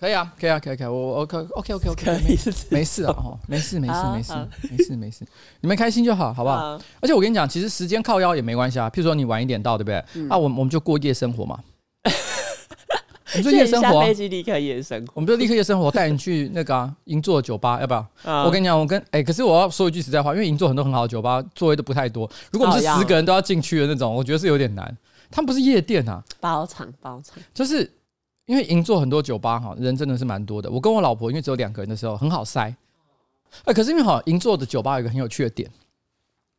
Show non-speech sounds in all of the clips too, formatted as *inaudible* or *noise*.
可以啊，可以啊，可以，可以，我我可 OK OK OK，可以是。没事啊，哦，*laughs* 没事没事没事没事没事，你们开心就好，好不好？而且我跟你讲，其实时间靠腰也没关系啊，譬如说你晚一点到，对不对？啊，我们我们就过夜生活嘛，*laughs* 我们就夜生活飞，机立刻夜生活。我们就立刻夜生活，带你去那个啊 *laughs* 银座的酒吧，要不要？啊。我跟你讲，我跟哎，可是我要说一句实在话，因为银座很多很好的酒吧，座位都不太多，如果我们是十个人都要进去的那种，我觉得是有点难。他们不是夜店啊，包场包场，就是因为银座很多酒吧哈，人真的是蛮多的。我跟我老婆因为只有两个人的时候很好塞，哎，可是因为哈银座的酒吧有一个很有趣的点，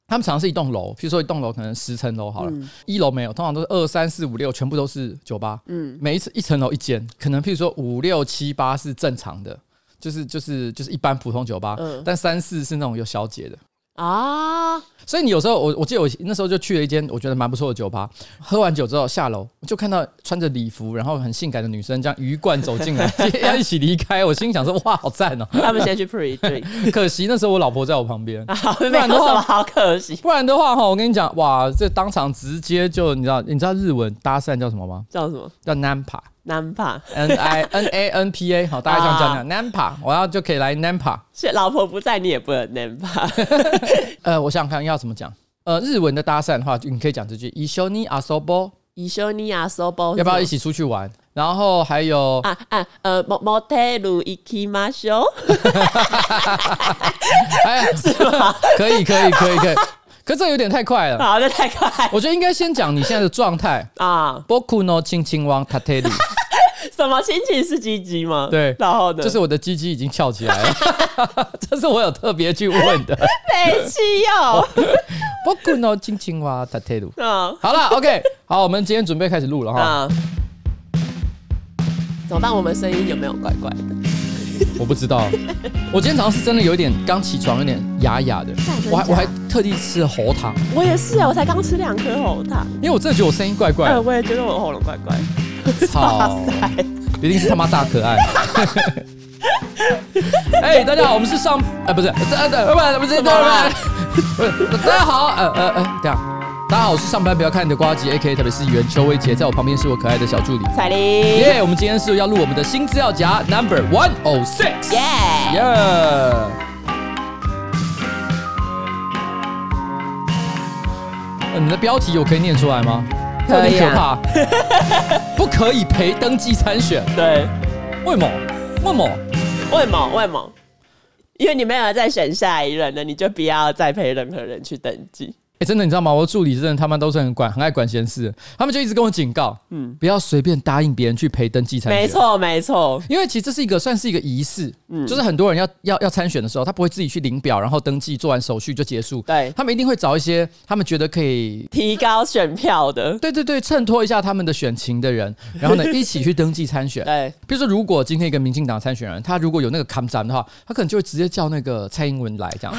他们常常是一栋楼，譬如说一栋楼可能十层楼好了，嗯。一楼没有，通常都是二三四五六全部都是酒吧，嗯，每一次一层楼一间，可能譬如说五六七八是正常的，就是就是就是一般普通酒吧，嗯。但三四是那种有小姐的。啊，所以你有时候我我记得我那时候就去了一间我觉得蛮不错的酒吧，喝完酒之后下楼就看到穿着礼服然后很性感的女生这样鱼贯走进来，*laughs* 要一起离开，我心里想说哇好赞哦、他们先去 pre drink，*laughs* 可惜那时候我老婆在我旁边，*laughs* 不然的话好可惜。不然的话哈我跟你讲哇这当场直接就你知道你知道日文搭讪叫什么吗？叫什么？叫 nampa。男怕， N I N A N P A，好，大概像这样讲。Nampa，我要就可以来 Nampa。是老婆不在，你也不能男怕。*laughs* 呃，我想想看要怎么讲。呃，日文的搭讪的话，你可以讲这句：一绪に游ぼう，伊修尼亚 sobo 要不要一起出去玩？然后还有啊啊呃モモテル行きましょう，哎，是吧？可以，可以，可以，可以。可是*laughs* 这有点太快了，好，这太快我觉得应该先讲你现在的状态。啊！仆の亲亲は立てる， *laughs* 什么亲亲是鸡鸡吗？对然后呢？就是我的鸡鸡已经翘起来了，*laughs* 这是我有特别去问的。北七哦。*laughs* 仆の亲亲は立てる。嗯好了，OK，好，我们今天准备开始录了哈。啊，怎么办？我们声音有没有怪怪的？我不知道，我今天早上是真的有一点刚起床，有点哑哑的真的。我还假我还特地吃了喉糖，我也是啊，我才刚吃两颗喉糖，因为我真的觉得我声音怪怪哎，的。我也觉得我喉咙怪怪。 操！一定是他妈大可爱。哎，大家好，我们是上，呃，不是，呃，呃，不，不是，不是，不是，大家好，呃，呃，呃，这样，大家好，我是上班不要看的瓜吉，A K A 特别是员邱威杰，在我旁边是我可爱的小助理。彩铃，耶，我们今天是要录我们的新资料夹 Number One Oh Six。耶！耶！呃，你的标题我可以念出来吗？可以可怕。*laughs* 不可以陪登记参选，对，为什么？为什么？为什么？为什么？因为你没有再选下一任了，你就不要再陪任何人去登记。哎、真的，你知道吗？我助理真的他们都是很管、很爱管闲事，他们就一直跟我警告，嗯，不要随便答应别人去陪登记参选。没错，没错。因为其实这是一个算是一个仪式，嗯就是很多人要要要参选的时候，他不会自己去领表，然后登记，做完手续就结束。对他们一定会找一些他们觉得可以，提高选票的，对对对，衬托一下他们的选情的人，*laughs* 然后呢一起去登记参选。对，比如说，如果今天一个民进党参选人，他如果有那个扛斩的话，他可能就会直接叫那个蔡英文来这样。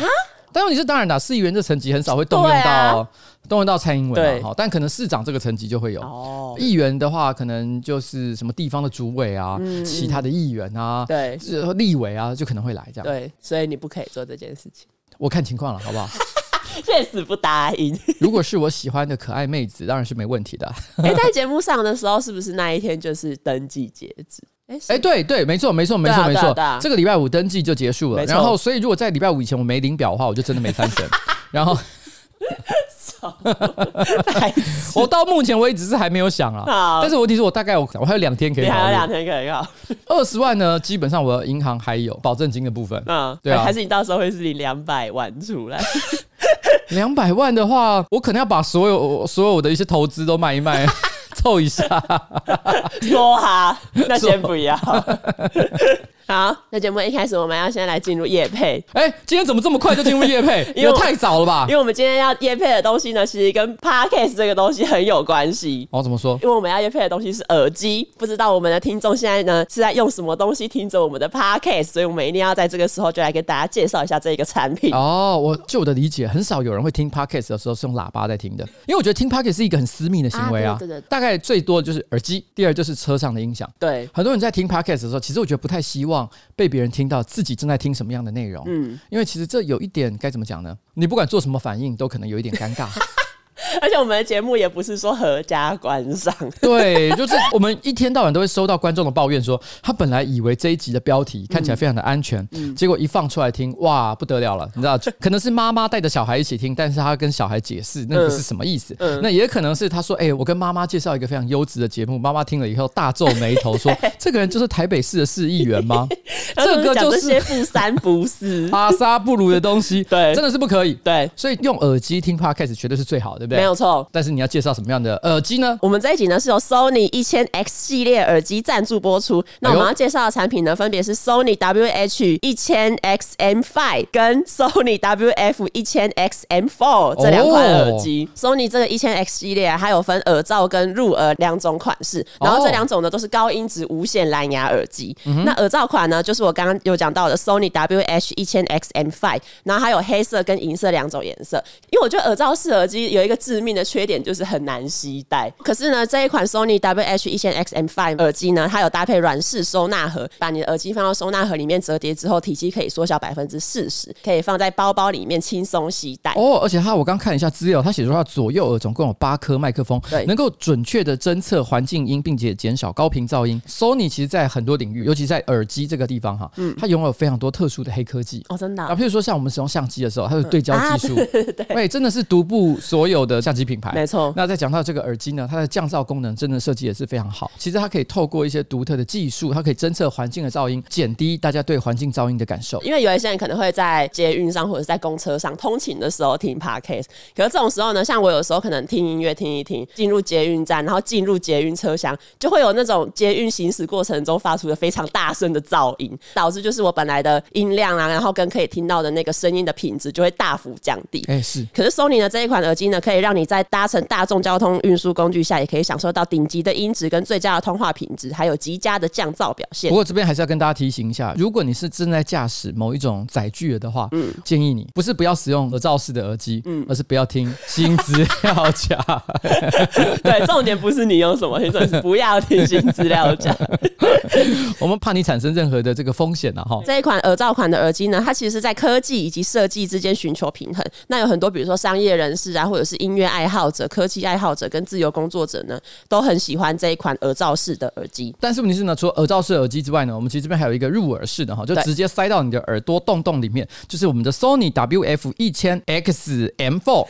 但问题是，当然啦，市议员这层级很少会动用到、动用到蔡英文对嘛，哈，但可能市长这个层级就会有。哦，议员的话，可能就是什么地方的主委啊，嗯其他的议员啊，对立委啊，就可能会来这样。对，所以你不可以做这件事情，我看情况了，好不好？确实不答应。*laughs* 如果是我喜欢的可爱妹子，当然是没问题的。哎，在节目上的时候，是不是那一天就是登记截止？哎，*laughs* 哎，对对，没错没错没错没错啊啊，这个礼拜五登记就结束了。然后，所以如果在礼拜五以前我没领表的话，我就真的没参选。*laughs* 然后 *laughs* 我到目前为止是还没有想啊，好但是问题是我大概我我还有两天可以你还有两。天可以考。二十万呢，基本上我的银行还有保证金的部分。嗯，对啊还是你到时候会是你两百万出来？*laughs* 两百万的话，我可能要把所有所有我的一些投资都卖一卖，*laughs* 凑一下。说哈，那先不要。好，那节目一开始我们要先来进入夜配，哎，今天怎么这么快就进入夜配？*laughs* 因为太早了吧因？为我们今天要夜配的东西呢，其实跟 podcast 这个东西很有关系。哦，怎么说？因为我们要夜配的东西是耳机，不知道我们的听众现在呢是在用什么东西听着我们的 podcast，所以我们一定要在这个时候就来给大家介绍一下这一个产品。哦，我就我的理解，很少有人会听 podcast 的时候是用喇叭在听的，因为我觉得听 podcast 是一个很私密的行为啊。啊对对对大概最多的就是耳机，第二就是车上的音响。对，很多人在听 podcast 的时候，其实我觉得不太希望被别人听到自己正在听什么样的内容，嗯，因为其实这有一点该怎么讲呢？你不管做什么反应，都可能有一点尴尬。*laughs* *laughs* 而且我们的节目也不是说合家观赏，*laughs* 对，就是我们一天到晚都会收到观众的抱怨说，说他本来以为这一集的标题看起来非常的安全，嗯、结果一放出来听，哇，不得了了，你知道，可能是妈妈带着小孩一起听，但是他跟小孩解释那个是什么意思，那也可能是他说，哎、欸，我跟妈妈介绍一个非常优质的节目，妈妈听了以后大皱眉头说，说 *laughs* 这个人就是台北市的市议员吗？这个就是不三不四、阿萨布鲁的东西，对，真的是不可以，对，所以用耳机听 Podcast 绝对是最好的，对？没有错，但是你要介绍什么样的耳机呢？我们这一集呢是由 Sony 一千 X 系列耳机赞助播出。那我们要介绍的产品呢，分别是 Sony WH 一千 XM5 跟 Sony WF 一千 XM4 这两款耳机。哦、Sony 这个一千 X 系列啊，它有分耳罩跟入耳两种款式，然后这两种呢都是高音质无线蓝牙耳机。哦、那耳罩款呢，就是我刚刚有讲到的 Sony WH 一千 XM5，然后还有黑色跟银色两种颜色。因为我觉得耳罩式耳机有一个致命的缺点，就是很难携带。可是呢，这一款 Sony WH 一千 XM5 耳机呢，它有搭配软式收纳盒，把你的耳机放到收纳盒里面折叠之后，体积可以缩小百分之四十，可以放在包包里面轻松携带。哦，而且它我刚看了一下资料，它写出它左右耳总共有八颗麦克风，对，能够准确的侦测环境音，并且减少高频噪音。Sony 其实在很多领域，尤其在耳机这个地方哈，嗯，它拥有非常多特殊的黑科技哦，真的。啊，譬如说像我们使用相机的时候，它有对焦技术，对，真的是独步所有的相机品牌，没错。那再讲到这个耳机呢，它的降噪功能真的设计也是非常好。其实它可以透过一些独特的技术，它可以侦测环境的噪音，减低大家对环境噪音的感受。因为有一些人可能会在捷运上或者在公车上通勤的时候听 Podcast，可是这种时候呢，像我有时候可能听音乐听一听，进入捷运站，然后进入捷运车厢，就会有那种捷运行驶过程中发出的非常大声的噪音，导致就是我本来的音量啊，然后跟可以听到的那个声音的品质就会大幅降低。哎，是。可是 Sony 的这一款耳机呢，可以让你在搭乘大众交通运输工具下，也可以享受到顶级的音质跟最佳的通话品质，还有极佳的降噪表现。不过这边还是要跟大家提醒一下，如果你是正在驾驶某一种载具的话，嗯，建议你不是不要使用耳罩式的耳机，嗯，而是不要听新资料夹。*laughs* 对，重点不是你用什么，重点是不要听新资料夹。*laughs* 我们怕你产生任何的这个风险啊。哈。这一款耳罩款的耳机呢，它其实是在科技以及设计之间寻求平衡。那有很多，比如说商业人士啊，或者是音乐爱好者、科技爱好者跟自由工作者呢，都很喜欢这一款耳罩式的耳机。但是问题是呢，除了耳罩式耳机之外呢，我们其实这边还有一个入耳式的哈，就直接塞到你的耳朵洞洞里面，就是我们的 Sony WF 一千 XM4。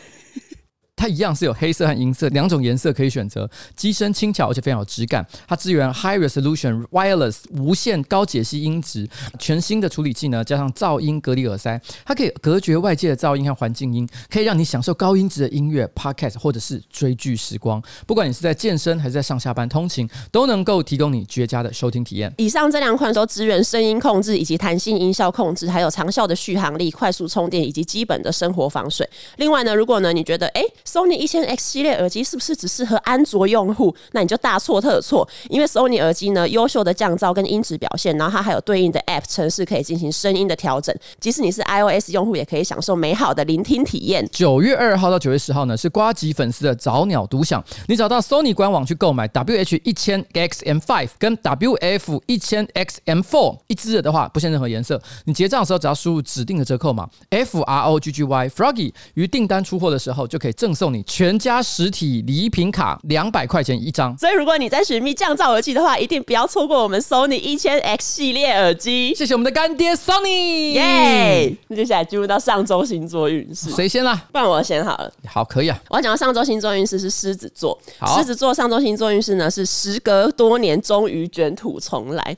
它一样是有黑色和银色两种颜色可以选择，机身轻巧而且非常有质感。它支援 High Resolution Wireless 无线高解析音质，全新的处理器呢，加上噪音隔离耳塞，它可以隔绝外界的噪音和环境音，可以让你享受高音质的音乐、Podcast 或者是追剧时光。不管你是在健身还是在上下班通勤，都能够提供你绝佳的收听体验。以上这两款都支援声音控制以及弹性音效控制，还有长效的续航力、快速充电以及基本的生活防水。另外呢，如果呢你觉得哎。Sony 一千 X 系列耳机是不是只适合安卓用户？那你就大错特错，因为 Sony 耳机呢，优秀的降噪跟音质表现，然后它还有对应的 App 程式可以进行声音的调整，即使你是 iOS 用户，也可以享受美好的聆听体验。九月二号到九月十号呢，是瓜吉粉丝的早鸟独享，你找到 Sony 官网去购买 WH 一千 XM5 跟 WF 一千 XM4 一支的话，不限任何颜色，你结账的时候只要输入指定的折扣码 F R O G G Y Froggy，于订单出货的时候就可以赠送你全家实体礼品卡两百块钱一张，所以如果你在寻觅降噪耳机的话，一定不要错过我们 Sony 一千 X 系列耳机。谢谢我们的干爹 Sony，耶！那接下来进入到上周星座运势，谁先啦？不然我先好了。好，可以啊。我要讲到上周星座运势是狮子座，狮子座上周星座运势呢是时隔多年终于卷土重来。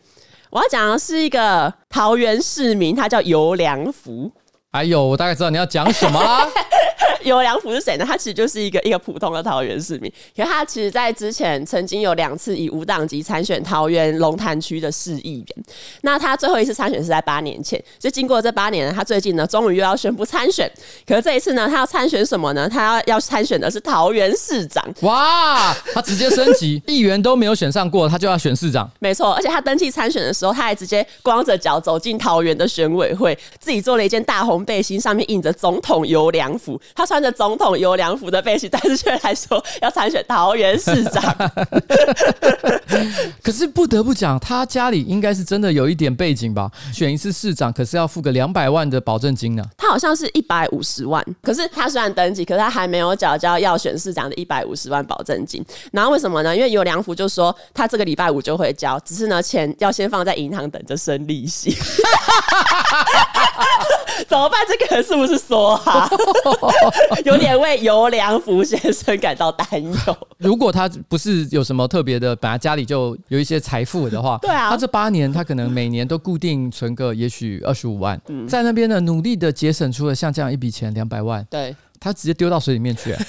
我要讲的是一个桃园市民，他叫尤良福。哎呦，我大概知道你要讲什么啦。游良福是谁呢？他其实就是一个一个普通的桃园市民，可是他其实，在之前曾经有两次以无党籍参选桃园龙潭区的市议员。那他最后一次参选是在八年前，所以经过这八年呢，他最近呢，终于又要宣布参选。可是这一次呢，他要参选什么呢？他要要参选的是桃园市长。哇，他直接升级，议员都没有选上过，他就要选市长。*laughs* 没错，而且他登记参选的时候，他还直接光着脚走进桃园的选委会，自己做了一件大红红背心，上面印着“总统游良府”。他穿着“总统游良府”的背心，但是却来说要参选桃园市长。*laughs* 可是不得不讲，他家里应该是真的有一点背景吧？选一次市长，可是要付个两百万的保证金呢。他好像是一百五十万，可是他虽然登记，可是他还没有缴交要选市长的一百五十万保证金。然后为什么呢？因为游梁府就说他这个礼拜五就会交，只是呢钱要先放在银行等着生利息。怎 *laughs* 么办？这个人是不是说哈？*laughs* 有点为尤良福先生感到担忧。如果他不是有什么特别的，本来家里就有一些财富的话，*laughs* 对啊，他这八年他可能每年都固定存个也许二十五万，在那边呢努力的节省出了像这样一笔钱两百万，对，他直接丢到水里面去。*laughs*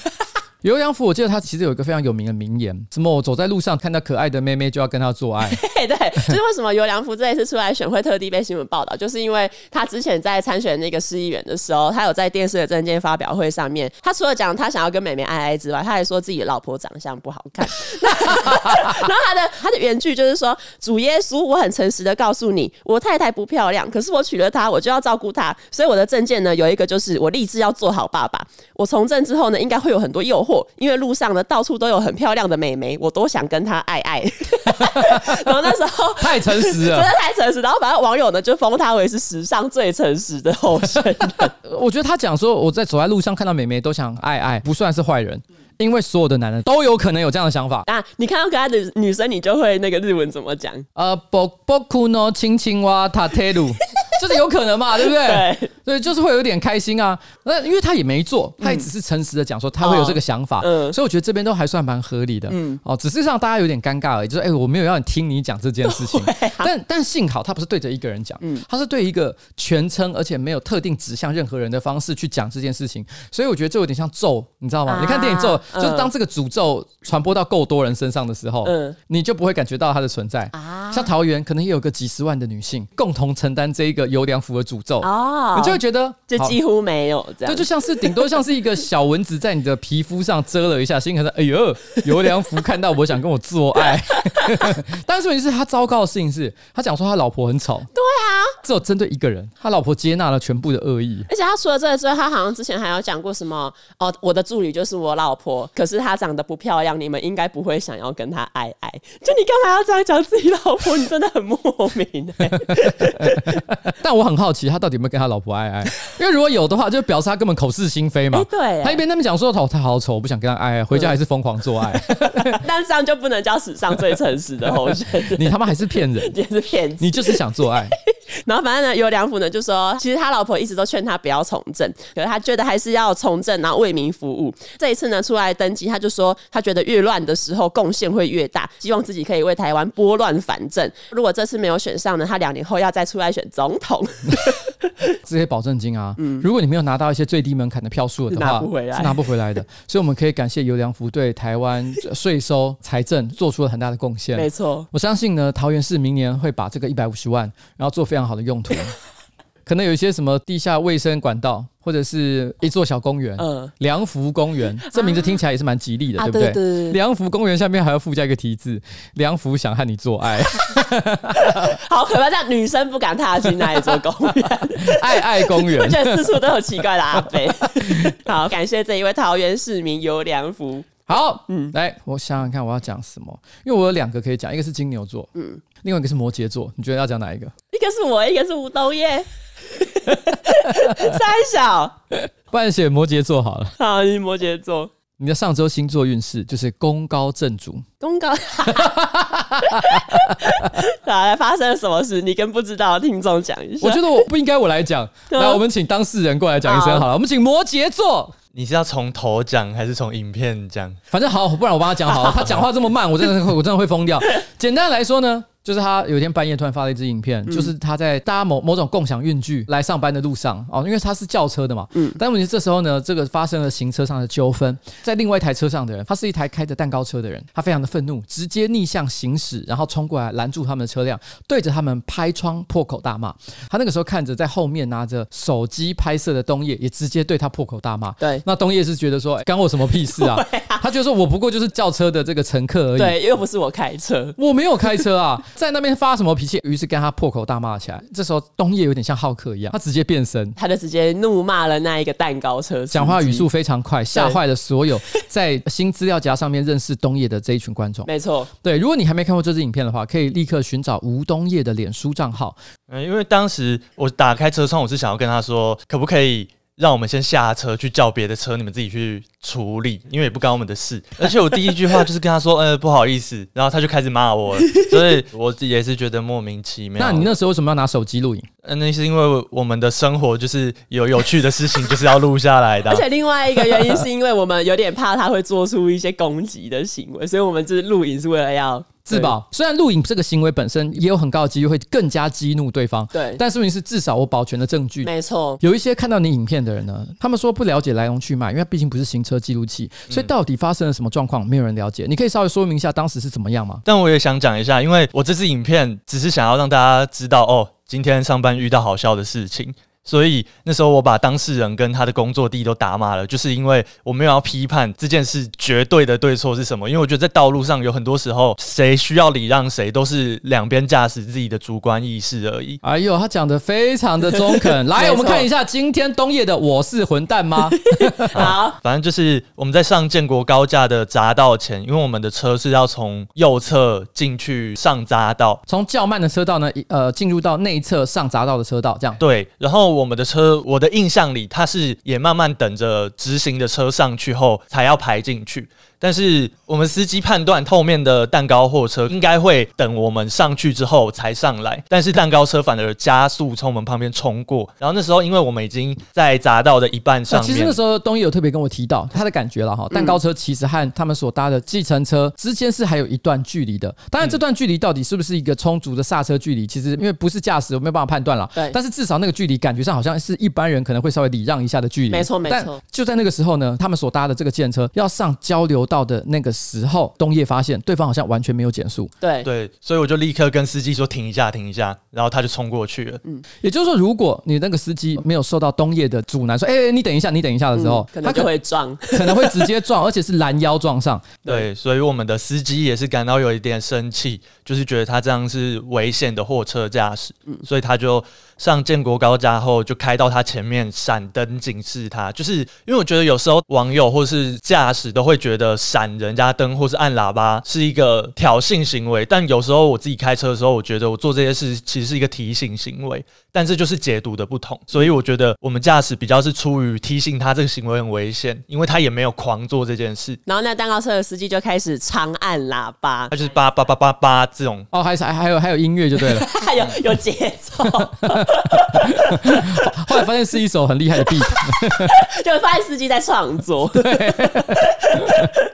游梁福，我记得他其实有一个非常有名的名言，什么我走在路上看到可爱的妹妹就要跟她做爱。对 *laughs* 对，就是为什么游梁福这一次出来选会特地被新闻报道，就是因为他之前在参选那个市议员的时候，他有在电视的证件发表会上面，他除了讲他想要跟妹妹爱爱之外，他还说自己老婆长相不好看。*laughs* 然后他的他的原句就是说：“主耶稣，我很诚实的告诉你，我太太不漂亮，可是我娶了她，我就要照顾她，所以我的证件呢有一个就是我立志要做好爸爸。我从政之后呢，应该会有很多诱惑。因为路上呢，到处都有很漂亮的美眉，我都想跟她爱爱。*laughs* 然后那时候太诚实了，真的太诚实。然后反正网友呢就封他为是史上最诚实的候选人。*laughs* 我觉得他讲说我在走在路上看到美眉都想爱爱，不算是坏人，因为所有的男人都有可能有这样的想法。啊，你看到可爱的女生，你就会那个日文怎么讲？呃，ボボクの亲亲は立てる。 就是有可能嘛，对不对？对，所以就是会有点开心啊。那因为他也没做，他也只是诚实的讲说他会有这个想法，嗯，所以我觉得这边都还算蛮合理的，嗯，哦，只是让大家有点尴尬而已。就是哎、欸，我没有要你听你讲这件事情，*laughs* 啊、但但幸好他不是对着一个人讲，嗯，他是对一个全称，而且没有特定指向任何人的方式去讲这件事情，所以我觉得这有点像咒，你知道吗？啊、你看电影咒，就是当这个诅咒传播到够多人身上的时候，嗯，你就不会感觉到它的存在啊。像桃园可能也有个几十万的女性共同承担这一个优良福的诅咒。哦，你就会觉得就几乎没有这样，这就像是顶多像是一个小蚊子在你的皮肤上蛰了一下，心里可能哎呦，游梁福看到我想跟我做爱，*laughs* 但是问题是他糟糕的事情是，他讲说他老婆很丑，对啊，只有针对一个人，他老婆接纳了全部的恶意，而且他除了这个之外，他好像之前还有讲过什么哦，我的助理就是我老婆，可是她长得不漂亮，你们应该不会想要跟她爱爱，就你干嘛要这样讲自己老婆？*laughs* 你真的很莫名哎，但我很好奇他。到底有没有跟他老婆爱爱？因为如果有的话，就表示他根本口是心非嘛。对，他一边那么讲说，哦，他好丑，我不想跟他爱爱，回家还是疯狂做爱。*laughs* 但这样就不能叫史上最诚实的候选人。*laughs* 你他妈还是骗人，也是骗子。你就是想做爱。然后反正呢，有梁府呢就说，其实他老婆一直都劝他不要从政，可是他觉得还是要从政，然后为民服务。这一次呢，出来登基，他就说他觉得越乱的时候贡献会越大，希望自己可以为台湾拨乱反正。如果这次没有选上呢，他两年后要再出来选总统。*laughs* 这些保证金啊，嗯，如果你没有拿到一些最低门槛的票数的话，是拿不回来，是拿不回来的。*laughs* 所以我们可以感谢尤良福对台湾税收财政做出了很大的贡献。没错，我相信呢，桃园市明年会把这个一百五十万，然后做非常好的用途。可能有一些什么地下卫生管道，或者是一座小公园，嗯，梁福公园，这名字听起来也是蛮吉利的，啊、对不对？啊、对对对，梁福公园下面还要附加一个题字：梁福想和你做爱。*laughs* 好可怕，这样女生不敢踏进那一座公园，*laughs* 爱爱公园，我觉得四处都有奇怪的阿伯。*laughs* 好，感谢这一位桃园市民游梁福。好，嗯，来，我想想看我要讲什么，因为我有两个可以讲，一个是金牛座，嗯，另外一个是摩羯座，你觉得要讲哪一个？一个是我，一个是吴东业。*laughs* 三小，不然写摩羯座好了。好，你摩羯座，你的上周星座运势就是功高震主。功高，*laughs* 来发生了什么事？你跟不知道的听众讲一下。我觉得我不应该我来讲，来，我们请当事人过来讲一声好了。我们请摩羯座，你是要从头讲还是从影片讲？反正好，不然我帮他讲好了。他讲话这么慢，我真的会，我真的会疯掉。简单来说呢。就是他有一天半夜突然发了一支影片，嗯、就是他在搭某某种共享运具来上班的路上哦，因为他是轿车的嘛。嗯。但问题是这时候呢，这个发生了行车上的纠纷，在另外一台车上的人，他是一台开着蛋糕车的人，他非常的愤怒，直接逆向行驶，然后冲过来拦住他们的车辆，对着他们拍窗破口大骂。他那个时候看着在后面拿着手机拍摄的东叶，也直接对他破口大骂。对。那东叶是觉得说，干我什么屁事啊？*laughs* 啊他觉得说我不过就是轿车的这个乘客而已。对，又不是我开车，我没有开车啊。在那边发什么脾气？于是跟他破口大骂起来。这时候东叶有点像浩克一样，他直接变身，他就直接怒骂了那一个蛋糕车，讲话语速非常快，吓坏了所有在新资料夹上面认识东叶的这一群观众。没错，对，如果你还没看过这支影片的话，可以立刻寻找吴东叶的脸书账号。嗯，因为当时我打开车窗，我是想要跟他说，可不可以？让我们先下车去叫别的车，你们自己去处理，因为也不关我们的事。而且我第一句话就是跟他说：“呃，不好意思。”然后他就开始骂我了，所以我也是觉得莫名其妙。那你那时候为什么要拿手机录影？呃，那是因为我们的生活就是有有趣的事情，就是要录下来的。而且另外一个原因是因为我们有点怕他会做出一些攻击的行为，所以我们就是录影是为了要。自保，虽然录影这个行为本身也有很高的几率会更加激怒对方，对，但是问题是至少我保全了证据。没错，有一些看到你影片的人呢，他们说不了解来龙去脉，因为毕竟不是行车记录器，所以到底发生了什么状况，没有人了解。你可以稍微说明一下当时是怎么样吗？但我也想讲一下，因为我这支影片只是想要让大家知道，哦，今天上班遇到好笑的事情。所以那时候我把当事人跟他的工作地都打码了，就是因为我没有要批判这件事绝对的对错是什么，因为我觉得在道路上有很多时候谁需要礼让谁都是两边驾驶自己的主观意识而已。哎呦，他讲的非常的中肯。来，我们看一下今天冬夜的我是混蛋吗？*laughs* 好，反正就是我们在上建国高架的匝道前，因为我们的车是要从右侧进去上匝道，从较慢的车道呢，呃，进入到内侧上匝道的车道，这样对，然后。我们的车，我的印象里，它是也慢慢等着直行的车上去后才要排进去。但是我们司机判断后面的蛋糕货车应该会等我们上去之后才上来，但是蛋糕车反而加速从我们旁边冲过。然后那时候，因为我们已经在匝道的一半上面，其实那时候东一有特别跟我提到他的感觉了哈。蛋糕车其实和他们所搭的计程车之间是还有一段距离的。当然，这段距离到底是不是一个充足的刹车距离，其实因为不是驾驶，我没有办法判断了。对。但是至少那个距离感觉上好像是一般人可能会稍微礼让一下的距离。没错，没错。就在那个时候呢，他们所搭的这个计程车要上交流道的那个时。候，东叶发现对方好像完全没有减速，对对，所以我就立刻跟司机说停一下，停一下，然后他就冲过去了。嗯，也就是说，如果你那个司机没有受到东叶的阻拦，说，哎、欸，你等一下，你等一下的时候，嗯、可能就会撞，可能会直接撞，*laughs* 而且是拦腰撞上。对，对，所以我们的司机也是感到有一点生气，就是觉得他这样是危险的货车驾驶，嗯，所以他就。上建国高架后，就开到他前面闪灯警示他，就是因为我觉得有时候网友或是驾驶都会觉得闪人家灯或是按喇叭是一个挑衅行为，但有时候我自己开车的时候，我觉得我做这些事其实是一个提醒行为，但这就是解读的不同，所以我觉得我们驾驶比较是出于提醒他这个行为很危险，因为他也没有狂做这件事。然后那蛋糕车的司机就开始长按喇叭，他就是叭叭叭叭叭这种。*laughs* 哦，还是还还有还有音乐就对了，*laughs* 还有有节奏。*laughs* 后来发现是一首很厉害的 beat，就发现司机在创作。对，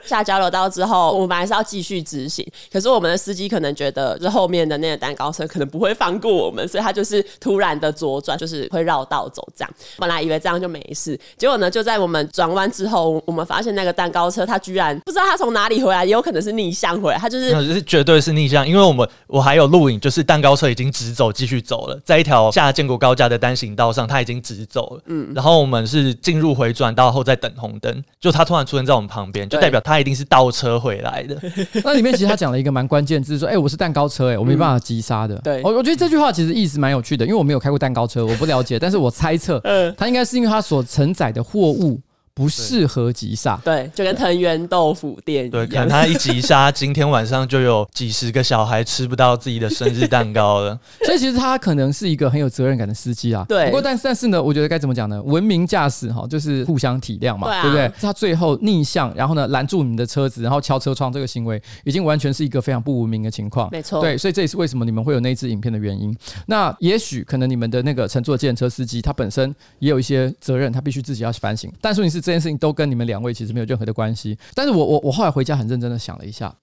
下交流道之后，我们还是要继续执行，可是我们的司机可能觉得，就后面的那个蛋糕车可能不会放过我们，所以他就是突然的左转，就是会绕道走这样。本来以为这样就没事，结果呢，就在我们转弯之后，我们发现那个蛋糕车，他居然不知道他从哪里回来，也有可能是逆向回来，他就是，*laughs* 是绝对是逆向，因为我们我还有录影，就是蛋糕车已经直走继续走了，在一条下建国高架的单行道上，他已经直走了。嗯，然后我们是进入回转道后再等红灯，就他突然出现在我们旁边，就代表他一定是倒车回来的。*laughs* 那里面其实他讲了一个蛮关键字，说：“哎、欸，我是蛋糕车、欸，哎，我没办法急刹的。嗯”对，我我觉得这句话其实意思蛮有趣的，因为我没有开过蛋糕车，我不了解，但是我猜测，*laughs* 嗯，他应该是因为他所承载的货物。不适合急刹，对，就跟藤原豆腐店一样。对，可能他一急刹，今天晚上就有几十个小孩吃不到自己的生日蛋糕了。*laughs* 所以其实他可能是一个很有责任感的司机啊。对。不过，但但是呢，我觉得该怎么讲呢？文明驾驶哈，就是互相体谅嘛，对，啊、对不对？他最后逆向，然后呢拦住你们的车子，然后敲车窗，这个行为已经完全是一个非常不文明的情况。没错。对，所以这也是为什么你们会有那支影片的原因。那也许可能你们的那个乘坐计程车司机，他本身也有一些责任，他必须自己要反省。但是你是这件事情都跟你们。两位其实没有任何的关系，但是我我我后来回家很认真的想了一下，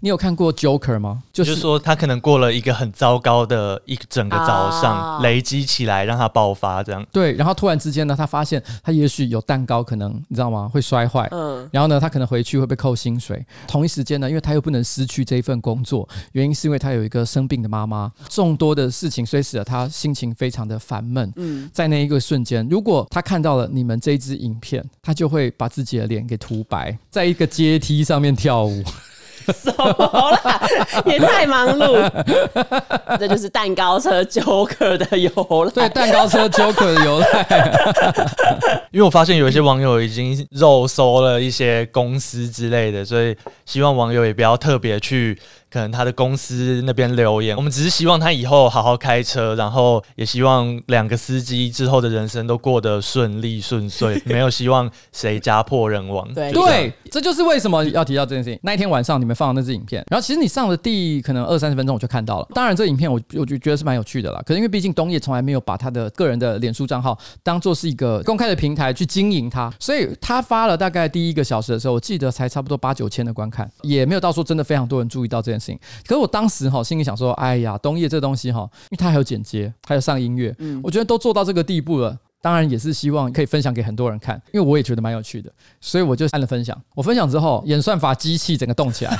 你有看过 Joker 吗？就是、就是说他可能过了一个很糟糕的一整个早上，啊、累积起来让他爆发这样。对，然后突然之间呢，他发现他也许有蛋糕，可能你知道吗？会摔坏。嗯。然后呢，他可能回去会被扣薪水。同一时间呢，因为他又不能失去这一份工作，原因是因为他有一个生病的妈妈。众多的事情，虽使得他心情非常的烦闷。嗯。在那一个瞬间，如果他看到了你们这一支影片，他就会把自己。的脸给涂白，在一个阶梯上面跳舞。*laughs* 什么啦？也太忙碌。*laughs* 这就是蛋糕车 Joker 的由来。对，蛋糕车 Joker 的由来。*laughs* 因为我发现有一些网友已经肉搜了一些公司之类的，所以希望网友也不要特别去。可能他的公司那边留言，我们只是希望他以后好好开车，然后也希望两个司机之后的人生都过得顺利顺遂，*laughs* 没有希望谁家破人亡。对对，这就是为什么要提到这件事情。那一天晚上你们放的那支影片，然后其实你上了第可能二三十分钟我就看到了。当然，这影片我我就觉得是蛮有趣的啦。*laughs* 可是因为毕竟东野从来没有把他的个人的脸书账号当做是一个公开的平台去经营它，所以他发了大概第一个小时的时候，我记得才差不多八九千的观看，也没有到说真的非常多人注意到这件。可是我当时哈心里想说，哎呀，东烨这东西哈，因为它还有剪接，还有上音乐，嗯，我觉得都做到这个地步了。当然也是希望可以分享给很多人看，因为我也觉得蛮有趣的，所以我就按了分享。我分享之后，演算法机器整个动起来，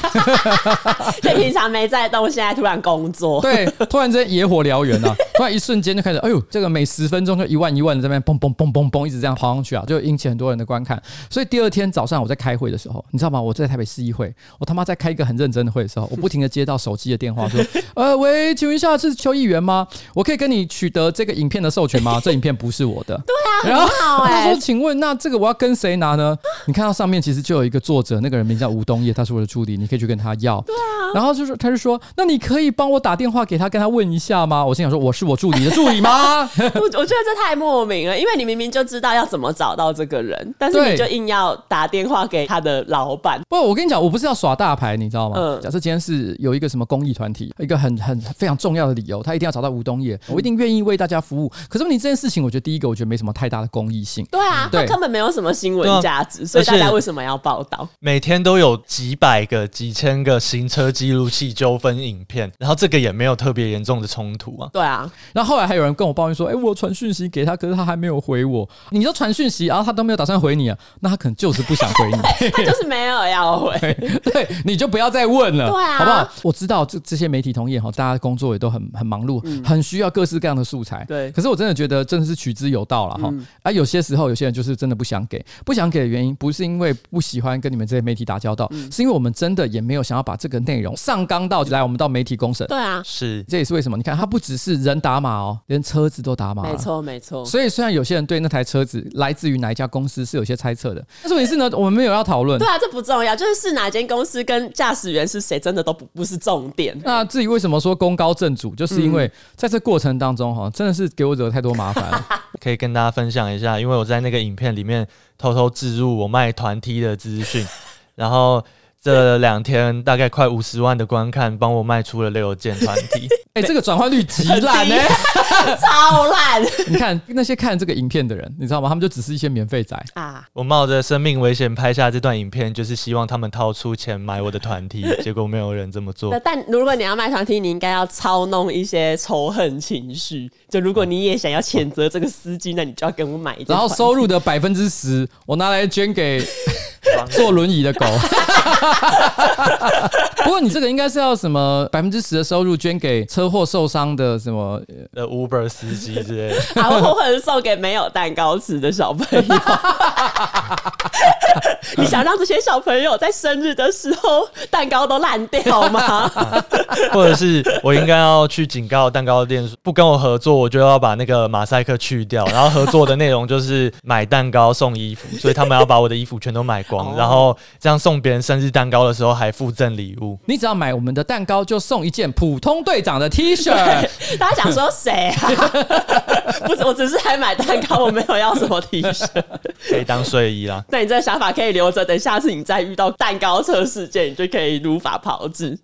*laughs* 就平常没在动，现在突然工作，对，突然之 *laughs* 间野火燎原了，突然一瞬间就开始，哎呦，这个每十分钟就一万一万的在那边嘣嘣嘣嘣嘣一直这样跑上去啊，就引起很多人的观看。所以第二天早上我在开会的时候，你知道吗？我在台北市议会，我他妈在开一个很认真的会的时候，我不停的接到手机的电话，说，*laughs* 呃，喂，请问一下是邱议员吗？我可以跟你取得这个影片的授权吗？这影片不是我的。对啊，然后很好欸，他说：“请问，那这个我要跟谁拿呢？你看到上面其实就有一个作者，那个人名叫吴东烨，他是我的助理，你可以去跟他要。对啊，然后就是，他就说，那你可以帮我打电话给他，跟他问一下吗？我心想说，我是我助理的助理吗？*laughs* 我我觉得这太莫名了，因为你明明就知道要怎么找到这个人，但是你就硬要打电话给他的老板。不，我跟你讲，我不是要耍大牌，你知道吗？嗯，假设今天是有一个什么公益团体，一个很很非常重要的理由，他一定要找到吴东烨，我一定愿意为大家服务。可是你这件事情，我觉得第一个，我觉得没什么太大的公益性。对啊，他根本没有什么新闻价值，所以大家为什么要报道？每天都有几百个、几千个行车记录器纠纷影片，然后这个也没有特别严重的冲突啊。对啊，然后后来还有人跟我抱怨说：“哎，我传讯息给他，可是他还没有回我。”你就传讯息，然后他都没有打算回你啊？那他可能就是不想回你，*laughs* 他就是没有要回。*laughs* 对，你就不要再问了，对啊，好不好？我知道这这些媒体同业哈，大家工作也都很很忙碌，很需要各式各样的素材。对，可是我真的觉得真的是取之有道了哈。啊，有些时候有些人就是真的不想给，不想给的原因不是因为不喜欢跟你们这些媒体打交道，是因为我们真的也没有想要把这个内容上纲到来，我们到媒体公审。对啊，是，这也是为什么？你看，他不只是人打码哦，连车子都打码。没错，没错。所以虽然有些人对那台车子来自于哪一家公司是有些猜测的，但是问题是呢，我们没有要讨论。对啊，这不重要，就是是哪间公司跟驾驶员是谁，真的都不不是重点。那至于为什么说功高震主，就是因为在这过程当中哈，真的是给我惹太多麻烦了。可以跟大家分享一下，因为我在那个影片里面偷偷置入我卖团体的资讯，*laughs* 然后。这两天大概快五十万的观看，帮我卖出了六件团体。哎、欸，这个转换率极烂呢，*laughs* 超烂。*laughs* 你看那些看这个影片的人，你知道吗？他们就只是一些免费仔啊。我冒着生命危险拍下这段影片，就是希望他们掏出钱买我的团体，*laughs* 结果没有人这么做。但如果你要卖团体，你应该要操弄一些仇恨情绪。就如果你也想要谴责这个司机，那你就要跟我买一。然后收入的百分之十，我拿来捐给坐轮椅的狗。不过你这个应该是要什么百分之十的收入捐给车祸受伤的什么呃 Uber 司机之类的，然后或者送给没有蛋糕吃的小朋友。*laughs* 你想让这些小朋友在生日的时候蛋糕都烂掉吗？*laughs* 或者是我应该要去警告蛋糕店，不跟我合作，我就要把那个马赛克去掉，然后合作的内容就是买蛋糕送衣服，所以他们要把我的衣服全都买光，然后这样送别人生日蛋糕的时候还附赠礼物。你只要买我们的蛋糕，就送一件普通队长的 T 恤。大家想说谁啊？*laughs* 不是，我只是来买蛋糕，我没有要什么 T 恤，可以当睡衣啦。那你这个想法可以留着，等下次你再遇到蛋糕车事件，你就可以如法炮制。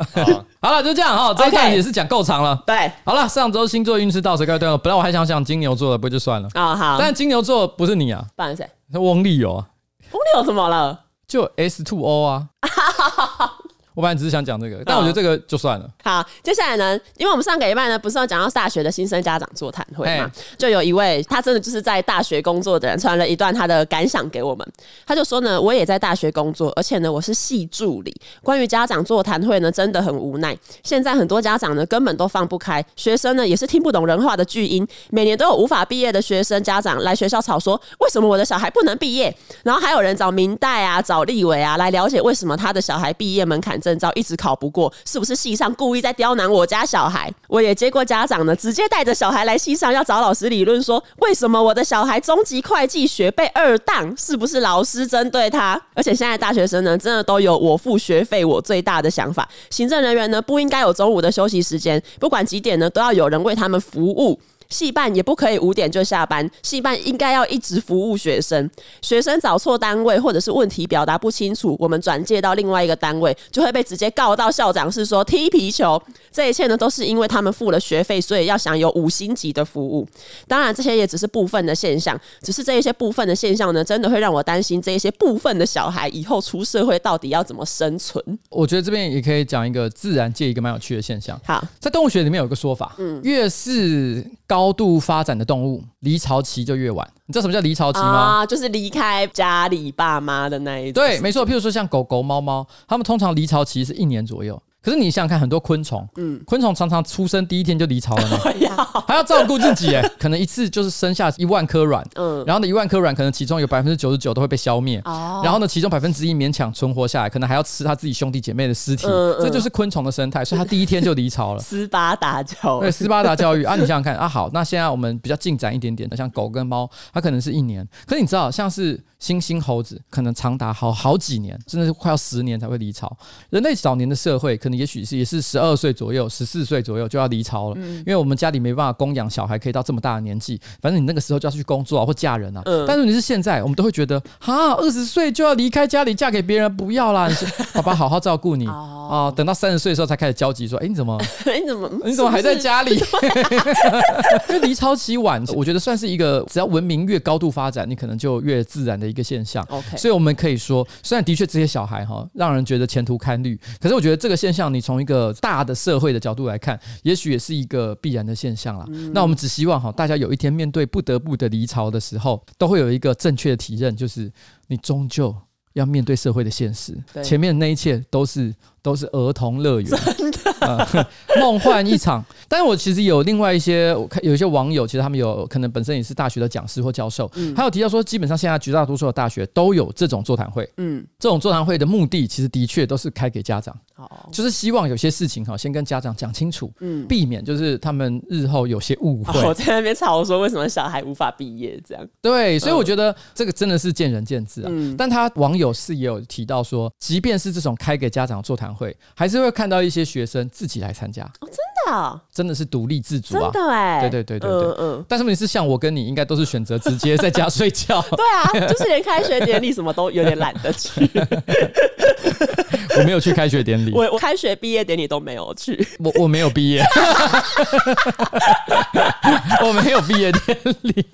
好了，就这样哈，这一段也是讲够长了。对，好了，上周星座运势到此告一段落。本来我还想讲金牛座的，不就算了啊？好，但金牛座不是你啊，不然谁？那翁立友啊。翁立友怎么了？就 S two O 啊。*laughs* 我本来只是想讲这个，但我觉得这个就算了。好，接下来呢，因为我们上个礼拜呢，不是要讲到大学的新生家长座谈会嘛，就有一位他真的就是在大学工作的人传了一段他的感想给我们。他就说呢，我也在大学工作，而且呢，我是系助理。关于家长座谈会呢，真的很无奈。现在很多家长呢，根本都放不开，学生呢也是听不懂人话的巨婴。每年都有无法毕业的学生家长来学校吵说，为什么我的小孩不能毕业？然后还有人找明代啊，找立委啊来了解为什么他的小孩毕业门槛证照一直考不过，是不是系上故意在刁难我家小孩？我也接过家长呢，直接带着小孩来系上要找老师理论，说为什么我的小孩中级会计学被二档？是不是老师针对他？而且现在大学生呢，真的都有我付学费我最大的想法。行政人员呢，不应该有中午的休息时间，不管几点呢，都要有人为他们服务。系办也不可以五点就下班，系办应该要一直服务学生。学生找错单位或者是问题表达不清楚，我们转介到另外一个单位，就会被直接告到校长室说踢皮球。这一切呢，都是因为他们付了学费，所以要享有五星级的服务。当然，这些也只是部分的现象，只是这一些部分的现象呢，真的会让我担心这一些部分的小孩以后出社会到底要怎么生存。我觉得这边也可以讲一个自然界一个蛮有趣的现象。好，在动物学里面有一个说法，嗯，越是高度发展的动物，离巢期就越晚。你知道什么叫离巢期吗？啊，就是离开家里爸妈的那一种。对，没错。譬如说像狗狗、猫猫，它们通常离巢期是一年左右。可是你想想看，很多昆虫，嗯，昆虫常常出生第一天就离巢了呢，*laughs* 还要。照顾自己，哎，可能一次就是生下一万颗卵，嗯，然后呢，一万颗卵可能其中有百分之九十九都会被消灭，哦，然后呢，其中百分之一勉强存活下来，可能还要吃他自己兄弟姐妹的尸体，嗯，这就是昆虫的生态，所以它第一天就离巢了。斯巴达教育，对，斯巴达教育。啊，你想想看啊，好，那现在我们比较进展一点点的，像狗跟猫，它可能是一年，可是你知道，像是。猩猩、猴子可能长达好好几年，甚至是快要十年才会离巢。人类早年的社会，可能也许是也是十二岁左右、十四岁左右就要离巢了，嗯、因为我们家里没办法供养小孩，可以到这么大的年纪。反正你那个时候就要去工作啊，或嫁人啊。嗯、但是你是现在，我们都会觉得，哈，二十岁就要离开家里嫁给别人，不要啦！*laughs* 爸爸好好照顾你啊、哦呃，等到三十岁的时候才开始焦急，说，哎、欸，*laughs* 你怎么？你怎么？你怎么还在家里？*laughs* 因为离巢期晚，我觉得算是一个，只要文明越高度发展，你可能就越自然的一个现象。Okay. 所以我们可以说，虽然的确这些小孩哈让人觉得前途堪虑，可是我觉得这个现象，你从一个大的社会的角度来看，也许也是一个必然的现象啦。嗯、那我们只希望哈，大家有一天面对不得不的离巢的时候，都会有一个正确的体认，就是你终究要面对社会的现实。前面那一切都是都是儿童乐园，真的？*laughs* 梦幻一场。但是我其实有另外一些，我看有一些网友，其实他们有可能本身也是大学的讲师或教授，嗯，还有提到说，基本上现在绝大多数的大学都有这种座谈会，嗯，这种座谈会的目的，其实的确都是开给家长，哦，就是希望有些事情哈，先跟家长讲清楚，嗯，避免就是他们日后有些误会。我在那边吵说，为什么小孩无法毕业这样？对，所以我觉得这个真的是见仁见智啊。嗯，但他网友是也有提到说，即便是这种开给家长座谈会，还是会看到一些学生自己来参加。哦，真的啊，真的是独立自主啊，真的哎，对对对对对，嗯嗯。但是问题是像我跟你，应该都是选择直接在家睡觉。*laughs* 对啊，就是连开学典礼什么都有点懒得去。*laughs* 我没有去开学典礼，我我开学毕业典礼都没有去。我我没有毕业，*laughs* 我没有毕业典礼。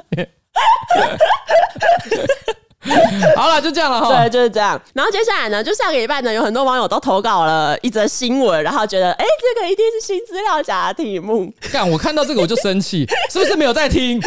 *laughs* 好了，就这样了哈。对，就是这样。然后接下来呢，就上个礼拜呢，有很多网友都投稿了一则新闻，然后觉得，哎、欸，这个一定是新资料夹的题目。干，我看到这个我就生气，*laughs* 是不是没有在听？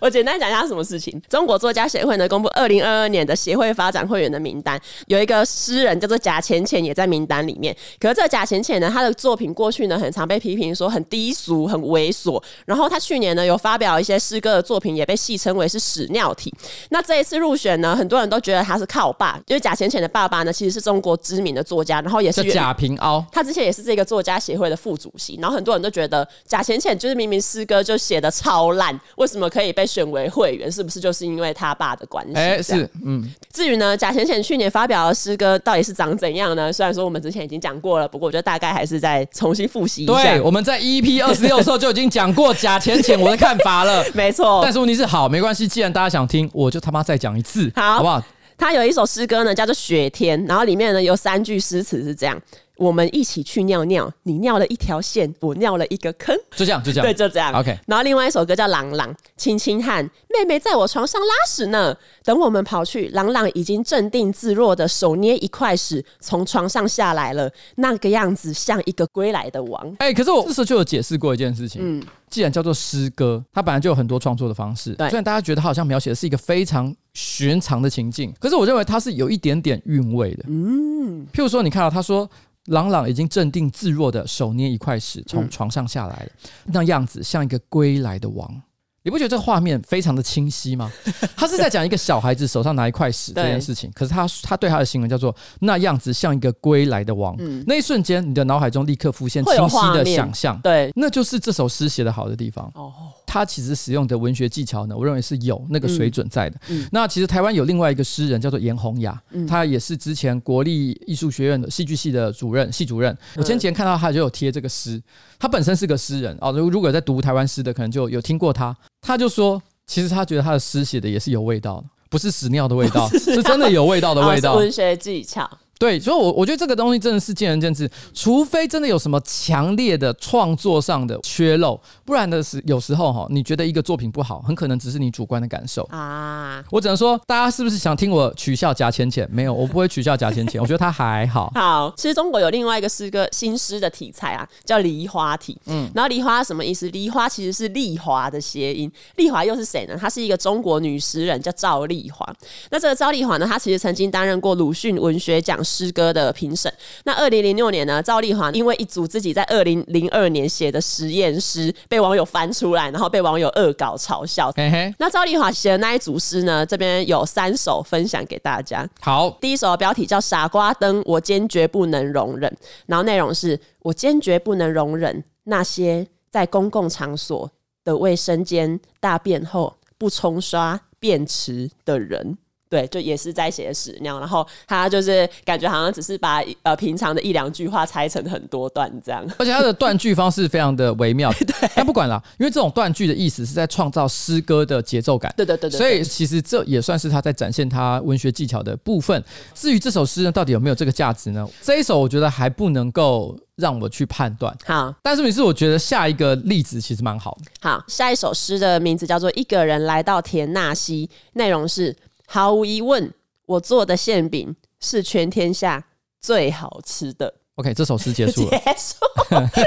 我简单讲一下什么事情。中国作家协会呢，公布二零二二年的协会发展会员的名单，有一个诗人叫做贾浅浅也在名单里面。可是这个贾浅浅呢，他的作品过去呢，很常被批评说很低俗、很猥琐。然后他去年呢，有发表一些诗歌的作品，也被戏称为是屎尿体。那这一次入选呢，很多人都觉得他是靠爸，因为贾浅浅的爸爸呢，其实是中国知名的作家，然后也是贾平凹，他之前也是这个作家协会的副主席，然后很多人都觉得贾浅浅就是明明诗歌就写的超烂，为什么可以被选为会员？是不是就是因为他爸的关系？哎、欸，是，嗯。至于呢，贾浅浅去年发表的诗歌到底是长怎样呢？虽然说我们之前已经讲过了，不过我觉得大概还是再重新复习一下。对，我们在 EP *laughs* 二十六的时候就已经讲过贾浅浅我的看法了，*laughs* 没错。但是问题是，好，没关系，既然大家想听，我就他妈再讲一次，好，好不好？他有一首诗歌呢，叫做《雪天》，然后里面呢有三句诗词是这样：我们一起去尿尿，你尿了一条线，我尿了一个坑，就这样，就这样，对，就这样。OK。然后另外一首歌叫《朗朗》，轻轻喊妹妹在我床上拉屎呢，等我们跑去，朗朗已经镇定自若的手捏一块屎从床上下来了，那个样子像一个归来的王。哎、欸，可是我这时候就有解释过一件事情，嗯。既然叫做诗歌，它本来就有很多创作的方式。对虽然大家觉得它好像描写的是一个非常寻常的情境，可是我认为它是有一点点韵味的。嗯，譬如说，你看到他说，朗朗已经镇定自若的手捏一块屎从床上下来了，嗯、那样子像一个归来的王。你不觉得这个画面非常的清晰吗？*laughs* 他是在讲一个小孩子手上拿一块屎这件事情，可是他他对他的形容叫做那样子像一个归来的王。嗯、那一瞬间，你的脑海中立刻浮现清晰的想象，对，那就是这首诗写得好的地方。哦，他其实使用的文学技巧呢，我认为是有那个水准在的。嗯，那其实台湾有另外一个诗人叫做严洪雅，嗯、他也是之前国立艺术学院的戏剧系的主任，系主任。我前几天看到他就有贴这个诗，他本身是个诗人哦。如如果在读台湾诗的，可能就有听过他。他就说，其实他觉得他的诗写的也是有味道的，不是屎尿的味道，*laughs* 是真的有味道的味道。*laughs* 文学技巧。对，所以我，我我觉得这个东西真的是见仁见智，除非真的有什么强烈的创作上的缺漏，不然的是有时候哈，你觉得一个作品不好，很可能只是你主观的感受啊。我只能说，大家是不是想听我取笑贾浅浅？没有，我不会取笑贾浅浅，我觉得他还好。*laughs* 好，其实中国有另外一个诗歌新诗的题材啊，叫梨花体。嗯，然后梨花什么意思？梨花其实是丽华的谐音。丽华又是谁呢？她是一个中国女诗人，叫赵丽华。那这个赵丽华呢，她其实曾经担任过鲁迅文学奖。诗歌的评审。那二零零六年呢，赵丽华因为一组自己在二零零二年写的实验诗被网友翻出来，然后被网友恶搞嘲笑。嘿嘿。那赵丽华写的那一组诗呢，这边有三首分享给大家。好，第一首的标题叫《傻瓜灯》，我坚决不能容忍。然后内容是我坚决不能容忍那些在公共场所的卫生间大便后不冲刷便池的人。对，就也是在写屎尿，然后他就是感觉好像只是把呃平常的一两句话拆成很多段这样，*laughs* 而且他的断句方式非常的微妙。*laughs* 对，但不管了，因为这种断句的意思是在创造诗歌的节奏感。对对对对，所以其实这也算是他在展现他文学技巧的部分。至于这首诗呢，到底有没有这个价值呢？这一首我觉得还不能够让我去判断。好，但是于是我觉得下一个例子其实蛮好。好，下一首诗的名字叫做《一个人来到田纳西》，内容是。毫无疑问，我做的馅饼是全天下最好吃的。OK，这首诗结束了。*laughs* 结束。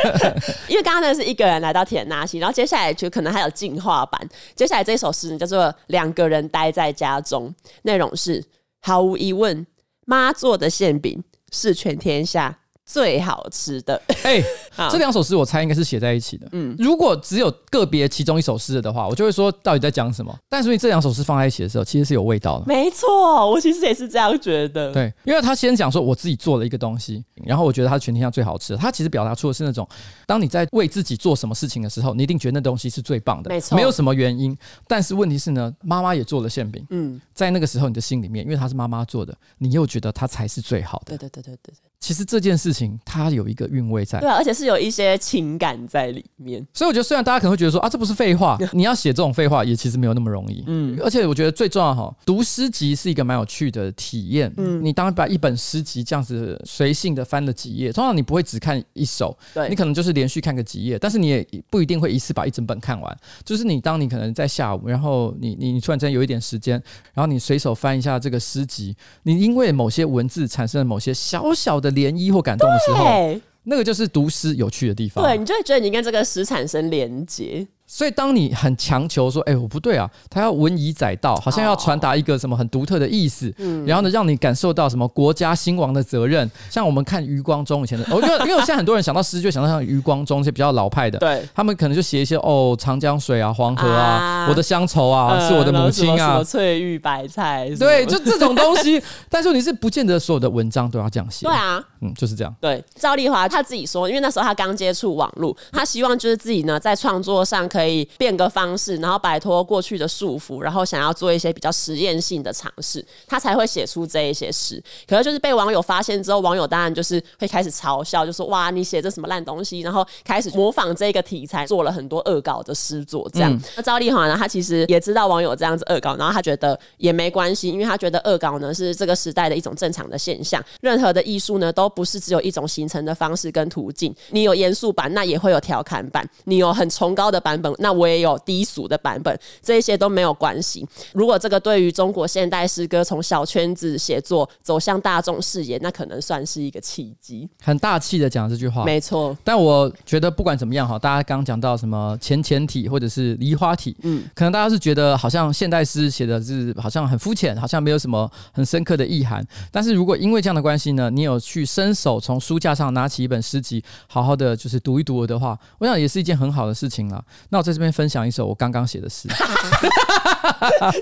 *laughs* 因为刚刚那是一个人来到田纳西，然后接下来就可能还有进化版。接下来这首诗叫做《两个人待在家中》，内容是毫无疑问，妈做的馅饼是全天下。最好吃的 *laughs* 哎、*laughs* 这两首诗我猜应该是写在一起的。嗯，如果只有个别其中一首诗的话，我就会说到底在讲什么。但是这两首诗放在一起的时候，其实是有味道的。没错，我其实也是这样觉得。对，因为他先讲说我自己做了一个东西，然后我觉得它全天下最好吃的。他其实表达出的是那种，当你在为自己做什么事情的时候，你一定觉得那东西是最棒的。没错，没有什么原因。但是问题是呢，妈妈也做了馅饼。嗯，在那个时候你的心里面，因为它是妈妈做的，你又觉得它才是最好的。对对对对对。其实这件事情它有一个韵味在，对啊，而且是有一些情感在里面。所以我觉得，虽然大家可能会觉得说啊，这不是废话，*laughs* 你要写这种废话也其实没有那么容易。嗯，而且我觉得最重要哈，读诗集是一个蛮有趣的体验。嗯，你当然把一本诗集这样子随性的翻了几页，通常你不会只看一首，对，你可能就是连续看个几页，但是你也不一定会一次把一整本看完。就是你当你可能在下午，然后你你你突然间有一点时间，然后你随手翻一下这个诗集，你因为某些文字产生了某些小小的涟漪或感动的时候，那个就是读诗有趣的地方。对，你就会觉得你跟这个诗产生连结。所以，当你很强求说：“哎、欸，我不对啊，他要文以载道，好像要传达一个什么很独特的意思。”嗯，然后呢，让你感受到什么国家兴亡的责任。像我们看余光中以前的，哦，因为 *laughs* 因为现在很多人想到诗，就想到像余光中这些比较老派的，对，他们可能就写一些哦，长江水啊，黄河啊，啊我的乡愁啊，呃、是我的母亲啊，什么翠玉白菜，对，就这种东西。*laughs* 但是你是不见得所有的文章都要这样写，对啊，嗯，就是这样。对，赵丽华他自己说，因为那时候他刚接触网络，他希望就是自己呢在创作上可以变个方。方式，然后摆脱过去的束缚，然后想要做一些比较实验性的尝试，他才会写出这一些诗。可是就是被网友发现之后，网友当然就是会开始嘲笑，就说：“哇，你写这什么烂东西！”然后开始模仿这个题材，做了很多恶搞的诗作。这样，嗯、那赵丽华呢，他其实也知道网友这样子恶搞，然后他觉得也没关系，因为他觉得恶搞呢是这个时代的一种正常的现象。任何的艺术呢，都不是只有一种形成的方式跟途径。你有严肃版，那也会有调侃版；你有很崇高的版本，那我也有。低俗的版本，这些都没有关系。如果这个对于中国现代诗歌从小圈子写作走向大众视野，那可能算是一个契机。很大气的讲这句话，没错。但我觉得不管怎么样哈，大家刚刚讲到什么浅浅体或者是梨花体，嗯，可能大家是觉得好像现代诗写的是好像很肤浅，好像没有什么很深刻的意涵。但是如果因为这样的关系呢，你有去伸手从书架上拿起一本诗集，好好的就是读一读的话，我想也是一件很好的事情了。那我在这边分享一首我刚刚写的诗。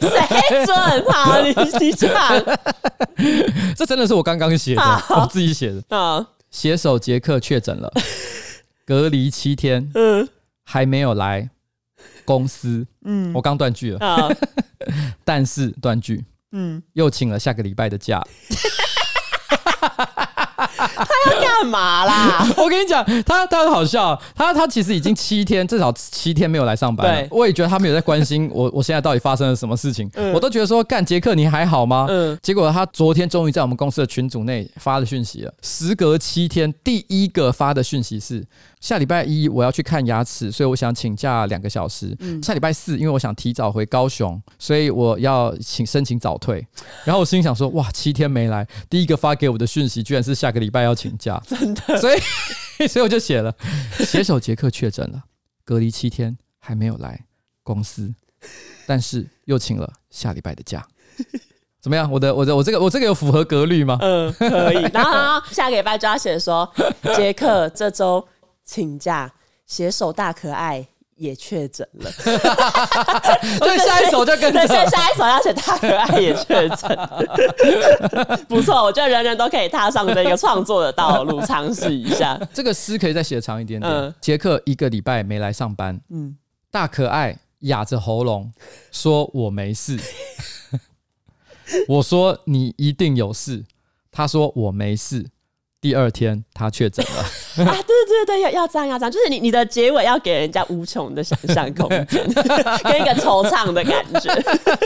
谁准？好，你你讲。*laughs* 这真的是我刚刚写的，我自己写的。啊，写手杰克确诊了，*laughs* 隔离七天，嗯，还没有来公司。嗯，我刚断句了。*laughs* 但是断句，嗯，又请了下个礼拜的假。他 *laughs* 要干嘛啦？我跟你讲，他他很好笑，他他其实已经七天，至少七天没有来上班我也觉得他没有在关心我，*laughs* 我现在到底发生了什么事情。嗯、我都觉得说，干杰克你还好吗？嗯。结果他昨天终于在我们公司的群组内发了讯息了。时隔七天，第一个发的讯息是。下礼拜一我要去看牙齿，所以我想请假两个小时。嗯、下礼拜四，因为我想提早回高雄，所以我要请申请早退。*laughs* 然后我心想说，哇，七天没来，第一个发给我的讯息居然是下个礼拜要请假，真的。所以，*laughs* 所以我就写了，写手杰克确诊了，隔离七天还没有来公司，但是又请了下礼拜的假。怎么样？我的我的我这个我这个有符合格律吗？嗯，可以。*laughs* 然后，然后下个礼拜就要写说，杰克这周。请假，写手大可爱也确诊了，*laughs* 所以下一首就跟着，所以下一首要写大可爱也确诊，不错，我觉得人人都可以踏上这个创作的道路，尝试一下。这个诗可以再写长一点点。嗯、杰克一个礼拜没来上班，嗯，大可爱哑着喉咙说我没事，我说你一定有事，他说我没事。第二天他确诊了 *laughs* 啊！对对对，要要这样要这样，就是你你的结尾要给人家无穷的想象空间，*laughs* 跟一个惆怅的感觉。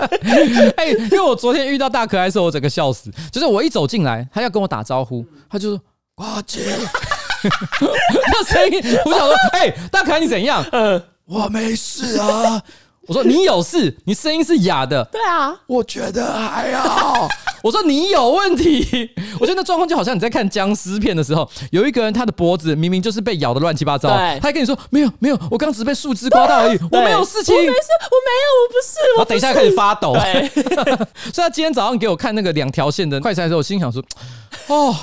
*laughs* 哎，因为我昨天遇到大可爱的时候，我整个笑死。就是我一走进来，他要跟我打招呼，他就说：“哇姐。”那声音，我想说：“哎，大可爱你怎样？”嗯，我没事啊。我说：“你有事？你声音是哑的。”对啊，我觉得还好。*laughs* 我说你有问题，我觉得那状况就好像你在看僵尸片的时候，有一个人他的脖子明明就是被咬的乱七八糟，他还跟你说没有没有，我刚只是被树枝刮到而已，我没有事情，我没事，我没有，我不是，我等一下开始发抖，*laughs* 所以他今天早上给我看那个两条线的快筛的时候，我心想说，哦。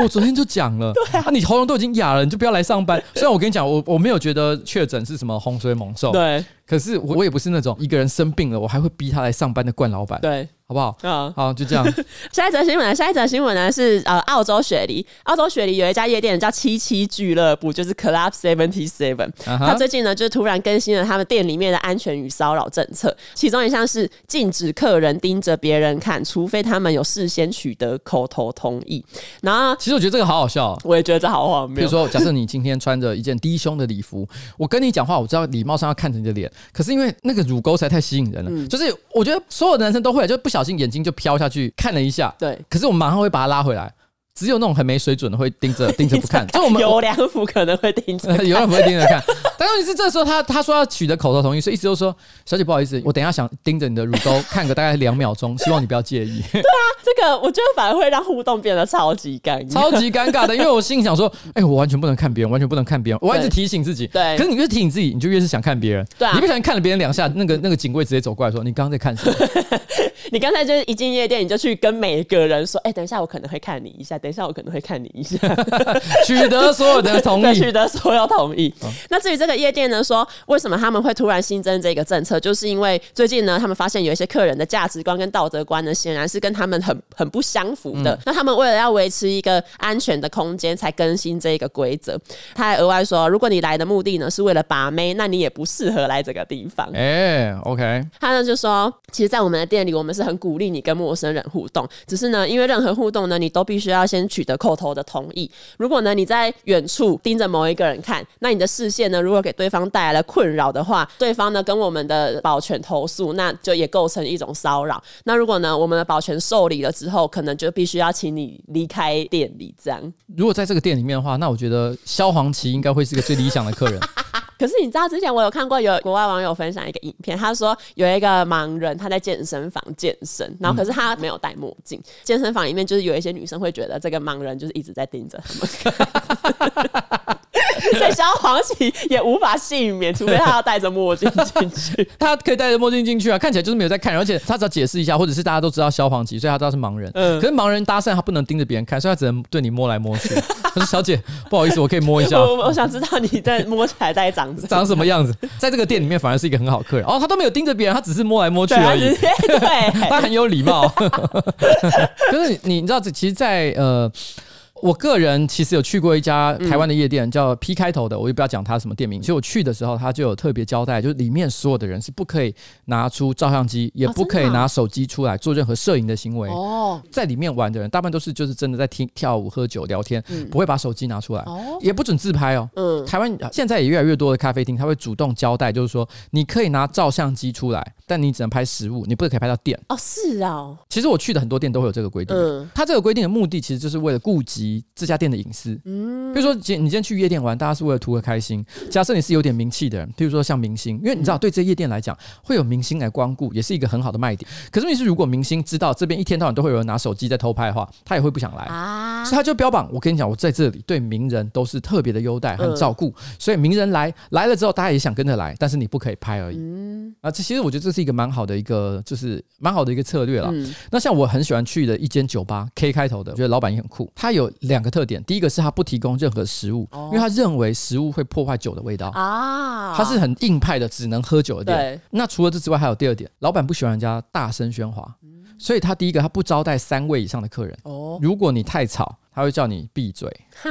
我昨天就讲了，*laughs* 对啊，啊，你喉咙都已经哑了，你就不要来上班。虽然我跟你讲，我我没有觉得确诊是什么洪水猛兽，对，可是我我也不是那种一个人生病了，我还会逼他来上班的惯老板，对。好不好？嗯，好，就这样。*laughs* 下一则新闻呢？下一则新闻呢是呃，澳洲雪梨。澳洲雪梨有一家夜店叫七七俱乐部，就是 Club Seventy Seven。他最近呢，就突然更新了他们店里面的安全与骚扰政策，其中一项是禁止客人盯着别人看，除非他们有事先取得口头同意。然后，其实我觉得这个好好笑，我也觉得这好荒谬。比如说，假设你今天穿着一件低胸的礼服，我跟你讲话，我知道礼貌上要看着你的脸，可是因为那个乳沟实在太吸引人了，嗯、就是我觉得所有的男生都会，就不小心眼睛就飘。下去看了一下，对，可是我们马上会把它拉回来。只有那种很没水准的会盯着 *laughs* 盯着不看，*laughs* 就我们有良辅可能会盯着，*laughs* 有良辅会盯着看。但问题是，这时候他他说要取得口头同意，所以意思就是说，小姐不好意思，我等一下想盯着你的乳沟看个大概两秒钟，希望你不要介意。对啊，这个我觉得反而会让互动变得超级尴尬，超级尴尬的，因为我心里想说，哎，我完全不能看别人，完全不能看别人，我一直提醒自己。对，可是你越提醒自己，你就越是想看别人。对，你不小心看了别人两下，那个那个警卫直接走过来说，你刚刚在看什么？你刚才就是一进夜店，你就去跟每一个人说，哎，等一下我可能会看你一下，等一下我可能会看你。一下，*laughs* 取得所有的同意，*laughs* 取得所有同意。哦、那至于这个夜店呢，说为什么他们会突然新增这个政策，就是因为最近呢，他们发现有一些客人的价值观跟道德观呢，显然是跟他们很 *laughs* 很不相符的。嗯、那他们为了要维持一个安全的空间，才更新这个规则。他还额外说，如果你来的目的呢是为了把妹，那你也不适合来这个地方。哎，OK。他呢就说，其实，在我们的店里，我们是很鼓励你跟陌生人互动，只是呢，因为任何互动呢，你都必须要先取得口头的同意。如果呢，你在远处盯着某一个人看，那你的视线呢，如果给对方带来了困扰的话，对方呢跟我们的保全投诉，那就也构成一种骚扰。那如果呢，我们的保全受理了之后，可能就必须要请你离开店里。这样，如果在这个店里面的话，那我觉得萧煌奇应该会是个最理想的客人。可是你知道，之前我有看过有国外网友分享一个影片，他说有一个盲人他在健身房健身，然后可是他没有戴墨镜，健身房里面就是有一些女生会觉得这个盲人就是一直在盯着他们。*laughs* 所以消防旗也无法幸免，除非他要戴着墨镜进去。*laughs* 他可以戴着墨镜进去啊，看起来就是没有在看，而且他只要解释一下，或者是大家都知道消防旗，所以他知道是盲人。嗯，可是盲人搭讪他不能盯着别人看，所以他只能对你摸来摸去。*laughs* 他说：“小姐，不好意思，我可以摸一下。”我我想知道你在摸起来大概长长什么样子。*laughs* 在这个店里面，反而是一个很好客人哦，他都没有盯着别人，他只是摸来摸去而已。对，他很有礼貌。可是你你知道，这其实，在呃。我个人其实有去过一家台湾的夜店，叫 P 开头的，我也不要讲它什么店名。其实我去的时候，他就有特别交代，就是里面所有的人是不可以拿出照相机，也不可以拿手机出来做任何摄影的行为。哦，在里面玩的人，大部分都是就是真的在听跳舞、喝酒、聊天，不会把手机拿出来，也不准自拍哦。嗯，台湾现在也越来越多的咖啡厅，他会主动交代，就是说你可以拿照相机出来，但你只能拍实物，你不可以拍到店。哦，是啊。其实我去的很多店都会有这个规定。嗯，他这个规定的目的其实就是为了顾及。这家店的隐私，嗯，比如说今你今天去夜店玩，大家是为了图个开心。假设你是有点名气的人，譬如说像明星，因为你知道对这夜店来讲，会有明星来光顾，也是一个很好的卖点。可是问题是，如果明星知道这边一天到晚都会有人拿手机在偷拍的话，他也会不想来啊。所以他就标榜，我跟你讲，我在这里对名人都是特别的优待和照顾。所以名人来来了之后，大家也想跟着来，但是你不可以拍而已。嗯，啊，这其实我觉得这是一个蛮好的一个，就是蛮好的一个策略了。那像我很喜欢去的一间酒吧，K 开头的，我觉得老板也很酷。他有两个特点，第一个是他不提供任何食物，因为他认为食物会破坏酒的味道啊。他是很硬派的，只能喝酒的店。那除了这之外，还有第二点，老板不喜欢人家大声喧哗，所以他第一个他不招待三位以上的客人。哦，如果你太吵，他会叫你闭嘴。哈，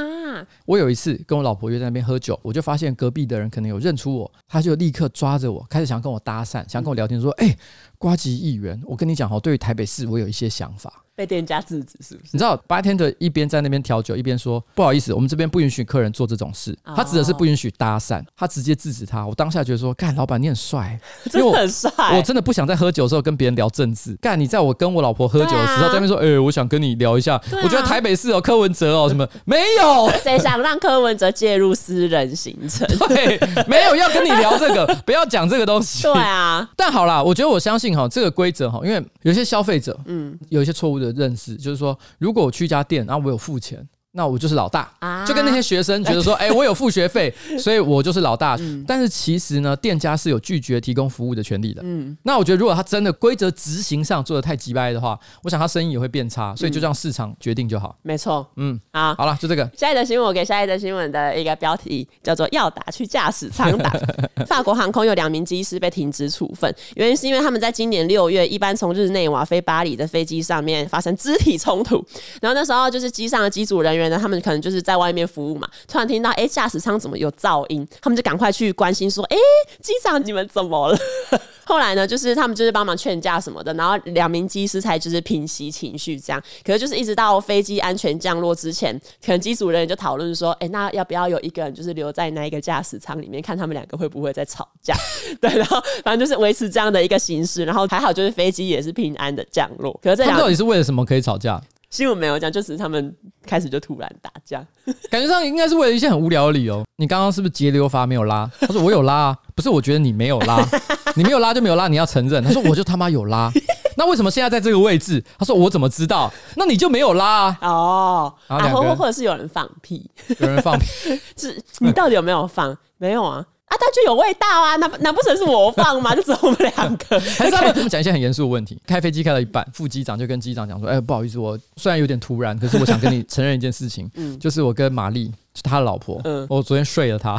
我有一次跟我老婆约在那边喝酒，我就发现隔壁的人可能有认出我，他就立刻抓着我，开始想跟我搭讪，想跟我聊天，说：“哎，呱吉议员，我跟你讲哦，对于台北市我有一些想法。”被店家制止是不是？你知道，bartender 一边在那边调酒，一边说：“不好意思，我们这边不允许客人做这种事。”他指的是不允许搭讪，他直接制止他。我当下觉得说：“干，老板你很帅，*laughs* 真的很帅。”我真的不想在喝酒的时候跟别人聊政治。干，你在我跟我老婆喝酒的时候，在那边说：“哎，我想跟你聊一下。”我觉得台北市哦柯文哲哦，什么没有？*laughs* 谁想让柯文哲介入私人行程？*laughs* 对，没有要跟你聊这个，不要讲这个东西。对啊，但好啦，我觉得我相信哈，这个规则哈，因为有些消费者嗯有一些错误的认识，就是说。如果我去一家店，然后我有付钱。那我就是老大，啊就跟那些学生觉得说，*laughs* 哎，我有付学费，*laughs* 所以我就是老大。但是其实呢，店家是有拒绝提供服务的权利的。嗯，那我觉得如果他真的规则执行上做的太急掰的话，我想他生意也会变差。所以就让市场决定就好。没错。嗯，好，好了，就这个。下一则新闻，我给下一则新闻的一个标题叫做“要打去驾驶舱打”。*laughs* 法国航空有两名机师被停职处分，原因是因为他们在今年六月一般从日内瓦飞巴黎的飞机上面发生肢体冲突，然后那时候就是机上的机组人员呢，他们可能就是。在外面服务嘛，突然听到哎，驾驶舱怎么有噪音？他们就赶快去关心，说：“哎，机长你们怎么了？” *laughs* 后来呢，就是他们就是帮忙劝架什么的，然后两名机师才就是平息情绪这样。可是就是一直到飞机安全降落之前，可能机组人员就讨论说：“哎，那要不要有一个人就是留在那一个驾驶舱里面，看他们两个会不会在吵架？” *laughs* 对，然后反正就是维持这样的一个形式。然后还好，就是飞机也是平安的降落。可是这两到底是为了什么可以吵架？新闻没有讲，就只是他们开始就突然打架，感觉上应该是为了一些很无聊的理由。你刚刚是不是节流阀没有拉？他说我有拉啊，不是，我觉得你没有拉，*laughs* 你没有拉就没有拉，你要承认。他说我就他妈有拉，那为什么现在在这个位置？他说我怎么知道？那你就没有拉啊？哦，然后或或者是有人放屁，有人放屁，*laughs* 是你到底有没有放？没有啊。啊，它就有味道啊！难难不成是我放吗？*laughs* 就只有我们两个。还是他们讲一些很严肃的问题。开飞机开到一半，副机长就跟机长讲说：“哎，不好意思，我虽然有点突然，可是我想跟你承认一件事情，*laughs* 嗯，就是我跟玛丽。”是他的老婆，嗯，我昨天睡了他。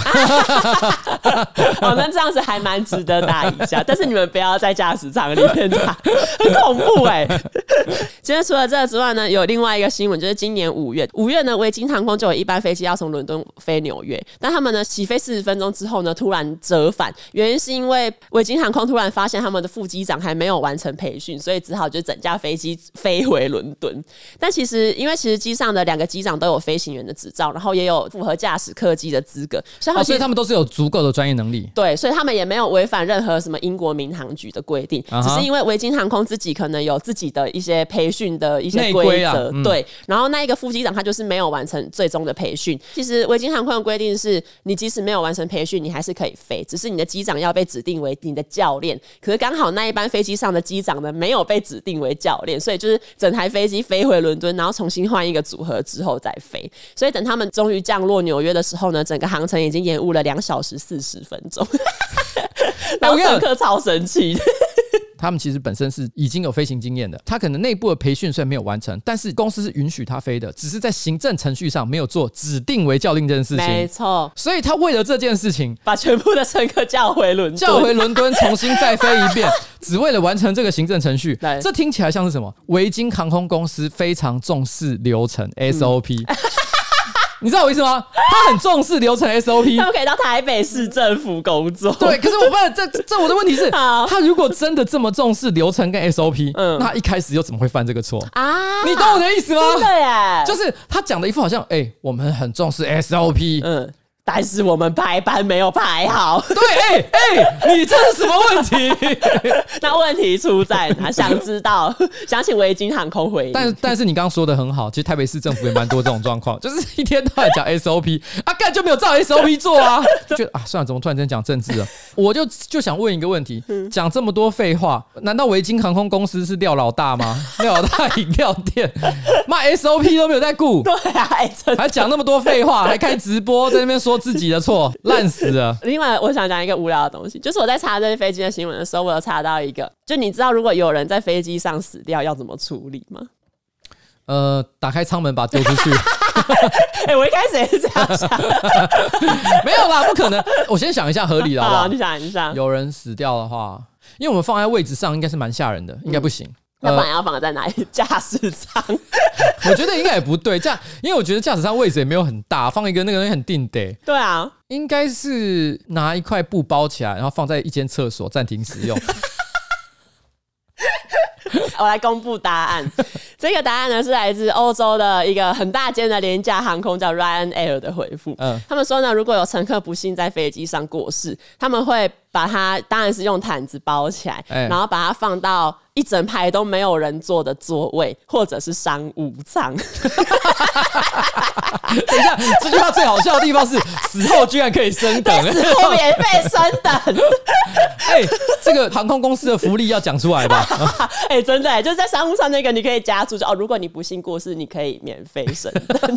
*laughs* 哦，那这样子还蛮值得打一下，但是你们不要在驾驶舱里面打，很恐怖哎、欸。*laughs* 今天除了这个之外呢，有另外一个新闻，就是今年五月，五月呢，维京航空就有一班飞机要从伦敦飞纽约，但他们呢起飞四十分钟之后呢，突然折返，原因是因为维京航空突然发现他们的副机长还没有完成培训，所以只好就整架飞机飞回伦敦。*laughs* 但其实，因为其实机上的两个机长都有飞行员的执照，然后也有。符合驾驶客机的资格，所以、哦，所以他们都是有足够的专业能力。对，所以他们也没有违反任何什么英国民航局的规定，只是因为维京航空自己可能有自己的一些培训的一些规则。对，然后那一个副机长他就是没有完成最终的培训。其实维京航空的规定是，你即使没有完成培训，你还是可以飞，只是你的机长要被指定为你的教练。可是刚好那一班飞机上的机长呢，没有被指定为教练，*laughs* 所以就是整台飞机飞回伦敦，然后重新换一个组合之后再飞。所以等他们终于降。降落纽约的时候呢，整个航程已经延误了两小时四十分钟。*laughs* 然后乘客超神奇。他们其实本身是已经有飞行经验的，他可能内部的培训虽然没有完成，但是公司是允许他飞的，只是在行政程序上没有做指定为教令这件事情。没错，所以他为了这件事情，把全部的乘客叫回伦敦，叫回伦敦重新再飞一遍，只为了完成这个行政程序。这听起来像是什么？维京航空公司非常重视流程 SOP。嗯 *laughs* 你知道我意思吗？他很重视流程 SOP，*laughs* 他们可以到台北市政府工作。对，可是我问，这这我的问题是，*laughs* 他如果真的这么重视流程跟 SOP，嗯，那他一开始又怎么会犯这个错啊？你懂我的意思吗？对耶，就是他讲的一副好像，哎、欸，我们很重视 SOP，嗯。但是我们排班没有排好。*laughs* 对，哎、欸、哎、欸，你这是什么问题？*laughs* 那问题出在哪？想知道，*laughs* 想请维京航空回应。但但是你刚刚说的很好，其实台北市政府也蛮多这种状况，就是一天到晚讲 SOP，啊，干就没有照 SOP 做啊，就啊，算了，怎么突然间讲政治了？我就就想问一个问题，讲这么多废话，难道维京航空公司是廖老大吗？廖老大饮料店，卖 SOP 都没有在顾，对啊，欸、还讲那么多废话，还开直播在那边说。自己的错，*laughs* 烂死了。另外，我想讲一个无聊的东西，就是我在查这些飞机的新闻的时候，我有查到一个，就你知道，如果有人在飞机上死掉，要怎么处理吗？呃，打开舱门把他丢出去。*laughs* 哎、欸，我一开始也是这样想，没有啦，不可能。我先想一下合理的好不好？好，你想一下，有人死掉的话，因为我们放在位置上，应该是蛮吓人的，应该不行。嗯那不然要放在哪里？*laughs* 驾驶舱？*laughs* 我觉得应该也不对，这样，因为我觉得驾驶舱位置也没有很大，放一个那个东西很定得。对啊，应该是拿一块布包起来，然后放在一间厕所暂停使用。*laughs* 我来公布答案，这个答案呢是来自欧洲的一个很大间的廉价航空叫 Ryanair 的回复。嗯，他们说呢，如果有乘客不幸在飞机上过世，他们会把它当然是用毯子包起来，欸、然后把它放到一整排都没有人坐的座位，或者是商务舱。*laughs* 等一下，这句话最好笑的地方是死后居然可以升等，死后免费升等。*laughs* 哎、欸，这个航空公司的福利要讲出来吧？*laughs* 哎、欸，真的，就是在商务舱那个，你可以加注就哦，如果你不幸过世，你可以免费升等。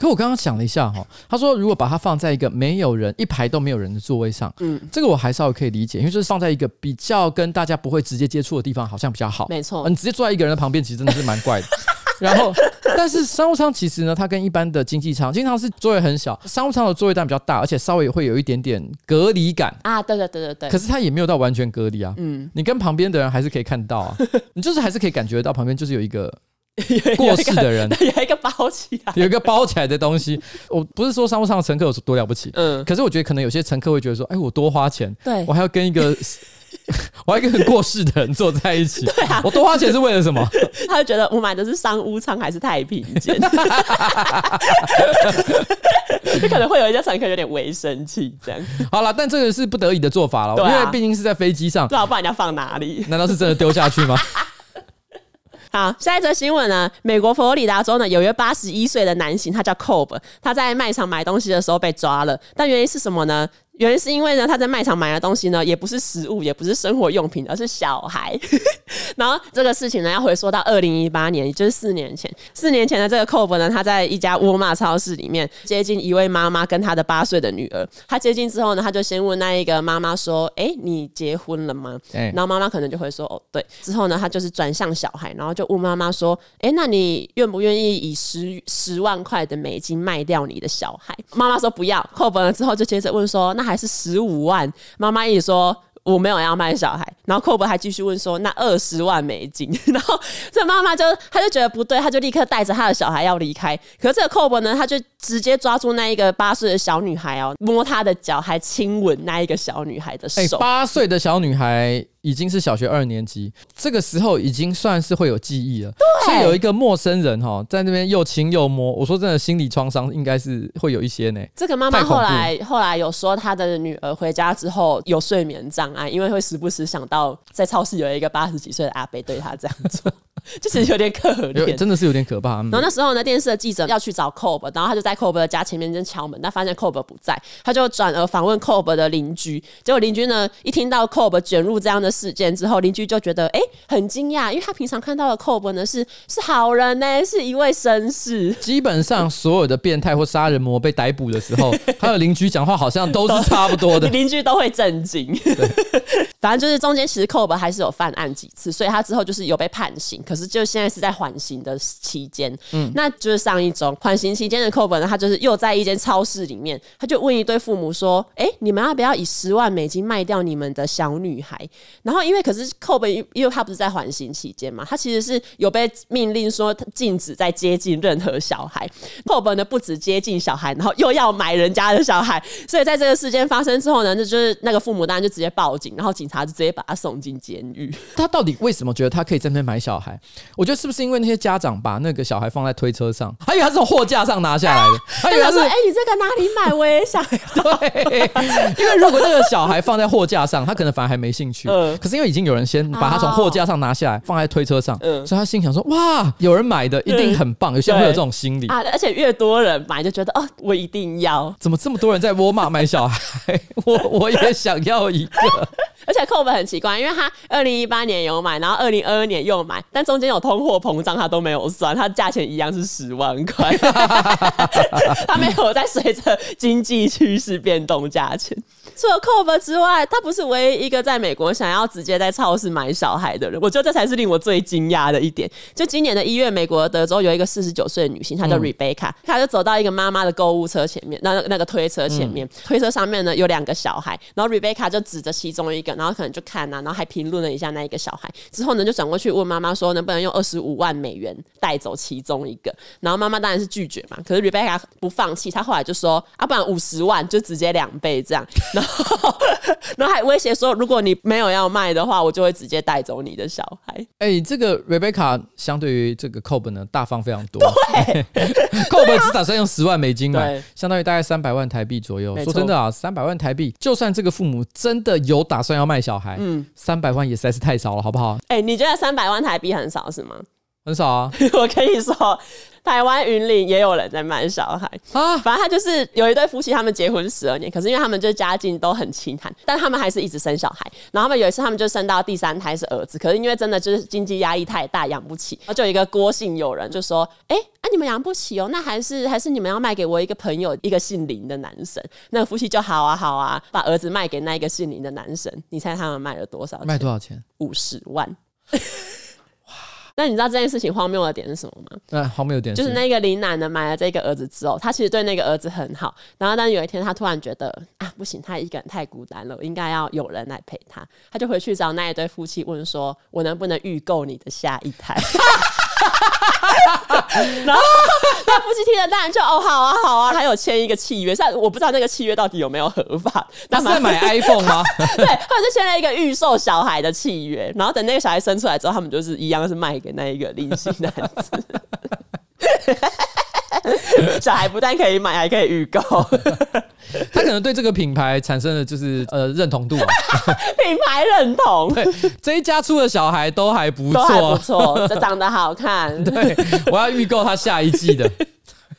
可我刚刚想了一下哈，他说如果把它放在一个没有人一排都没有人的座位上，嗯，这个我还稍微可以理解，因为就是放在一个比较跟大家不会直接接触的地方，好像比较好。没错，你直接坐在一个人的旁边，其实真的是蛮怪的。*laughs* 然后，但是商务舱其实呢，它跟一般的经济舱，经济舱是座位很小，商务舱的座位单比较大，而且稍微会有一点点隔离感啊。对对对对对。可是它也没有到完全隔离啊。嗯，你跟旁边的人还是可以看到啊，*laughs* 你就是还是可以感觉到旁边就是有一个。*laughs* 过世的人 *laughs* 有一个包起来，有一个包起来的东西。*laughs* 我不是说商务舱的乘客有多了不起，嗯，可是我觉得可能有些乘客会觉得说，哎，我多花钱，对我还要跟一个，我还跟一个过世的人坐在一起，对啊，我多花钱是为了什么？他就觉得我买的是商务舱还是太平间？就可能会有一些乘客有点微生气，这样。好了，但这个是不得已的做法了，啊、因为毕竟是在飞机上，不知道把人家放哪里？难道是真的丢下去吗？好，下一则新闻呢？美国佛罗里达州呢，有一个八十一岁的男性，他叫 Cobb，他在卖场买东西的时候被抓了，但原因是什么呢？原因是因为呢，他在卖场买的东西呢，也不是食物，也不是生活用品，而是小孩。*laughs* 然后这个事情呢，要回溯到二零一八年，也就是四年前。四年前的这个 Cobb 呢，他在一家沃尔玛超市里面接近一位妈妈跟她的八岁的女儿。他接近之后呢，他就先问那一个妈妈说：“哎、欸，你结婚了吗？”欸、然后妈妈可能就会说：“哦，对。”之后呢，他就是转向小孩，然后就问妈妈说：“哎、欸，那你愿不愿意以十十万块的美金卖掉你的小孩？”妈妈说：“不要。”Cobb 了之后就接着问说：“那？”还是十五万，妈妈一直说我没有要卖小孩，然后 Cobb 还继续问说，那二十万美金，*laughs* 然后这妈妈就她就觉得不对，她就立刻带着她的小孩要离开，可是这个 Cobb 呢，他就直接抓住那一个八岁的小女孩哦，摸她的脚，还亲吻那一个小女孩的手，欸，八岁的小女孩。已经是小学二年级，这个时候已经算是会有记忆了。对，所以有一个陌生人哈，在那边又亲又摸，我说真的，心理创伤应该是会有一些呢。这个妈妈后来后来有说，她的女儿回家之后有睡眠障碍，因为会时不时想到在超市有一个八十几岁的阿伯对他这样做。*laughs* 就是有点可怜，真的是有点可怕。然后那时候呢，电视的记者要去找 Cobb，然后他就在在 Kobe 的家前面正敲门，但发现 Kobe 不在，他就转而访问 Kobe 的邻居。结果邻居呢，一听到 Kobe 卷入这样的事件之后，邻居就觉得哎、欸、很惊讶，因为他平常看到的 Kobe 呢是是好人呢，是一位绅士。基本上所有的变态或杀人魔被逮捕的时候，*laughs* 他的邻居讲话好像都是差不多的，*laughs* 邻居都会震惊。反正就是中间其实 Kobe 还是有犯案几次，所以他之后就是有被判刑，可是就现在是在缓刑的期间。嗯，那就是上一周缓刑期间的 Kobe 呢，他就是又在一间超市里面，他就问一对父母说：“哎、欸，你们要不要以十万美金卖掉你们的小女孩？”然后因为可是 Kobe 因为他不是在缓刑期间嘛，他其实是有被命令说禁止再接近任何小孩。Kobe 呢不止接近小孩，然后又要买人家的小孩，所以在这个事件发生之后呢，就就是那个父母当然就直接报警，然后警察就直接把他送进监狱。*laughs* 他到底为什么觉得他可以在那边买小孩？我觉得是不是因为那些家长把那个小孩放在推车上，还以为他是从货架上拿下来的，*laughs* 他以为他说：“哎、欸，你这个哪里买？我也想。*laughs* ”对，因为如果那个小孩放在货架上，他可能反而还没兴趣。嗯，可是因为已经有人先把他从货架上拿下来，放在推车上，嗯，所以他心想说：“哇，有人买的一定很棒。”有些人会有这种心理啊，而且越多人买，就觉得哦，我一定要。怎么这么多人在沃尔玛买小孩？我我也想要一个。而且 Kobe 很奇怪，因为他二零一八年有买，然后二零二二年又买，但中间有通货膨胀，他都没有算，他价钱一样是十万块，*laughs* 他没有在随着经济趋势变动价钱。除了 c o b e 之外，他不是唯一一个在美国想要直接在超市买小孩的人。我觉得这才是令我最惊讶的一点。就今年的一月，美国德州有一个四十九岁的女性，她叫 Rebecca，她就走到一个妈妈的购物车前面，那那个推车前面，嗯、推车上面呢有两个小孩，然后 Rebecca 就指着其中一个，然后可能就看呐、啊，然后还评论了一下那一个小孩。之后呢，就转过去问妈妈说，能不能用二十五万美元带走其中一个？然后妈妈当然是拒绝嘛。可是 Rebecca 不放弃，她后来就说，啊，不然五十万就直接两倍这样。然后 *laughs* 然后还威胁说，如果你没有要卖的话，我就会直接带走你的小孩。哎、欸，这个 Rebecca 相对于这个 Kobe 呢，大方非常多。对，*laughs* Kobe 只打算用十万美金买，相当于大概三百万台币左右。说真的啊，三百万台币，就算这个父母真的有打算要卖小孩，嗯，三百万也实在是太少了，好不好？哎、欸，你觉得三百万台币很少是吗？很少啊，*laughs* 我跟你说。台湾云林也有人在卖小孩啊，反正他就是有一对夫妻，他们结婚十二年，可是因为他们就家境都很清寒，但他们还是一直生小孩。然后他们有一次，他们就生到第三胎是儿子，可是因为真的就是经济压力太大，养不起。然后就有一个郭姓友人就说：“哎、欸，啊你们养不起哦，那还是还是你们要卖给我一个朋友，一个姓林的男生。”那个夫妻就好啊好啊，把儿子卖给那一个姓林的男生。你猜他们卖了多少钱？卖多少钱？五十万。那你知道这件事情荒谬的点是什么吗？那、啊、荒谬的点就是那个林奶奶买了这个儿子之后，他其实对那个儿子很好。然后，但是有一天他突然觉得啊，不行，他一个人太孤单了，应该要有人来陪他。他就回去找那一对夫妻问说：“我能不能预购你的下一胎？” *laughs* 然后那夫妻听了当然就哦好啊好啊，还有签一个契约，但我不知道那个契约到底有没有合法。他是在买 iPhone 吗？*laughs* 对，或者是签了一个预售小孩的契约，然后等那个小孩生出来之后，他们就是一样是卖给那一个林姓男子。*laughs* *laughs* 小孩不但可以买，还可以预购。*laughs* 他可能对这个品牌产生了就是呃认同度啊，*laughs* 品牌认同。对，这一家出的小孩都还不错，都还不错，这长得好看。对，我要预购他下一季的。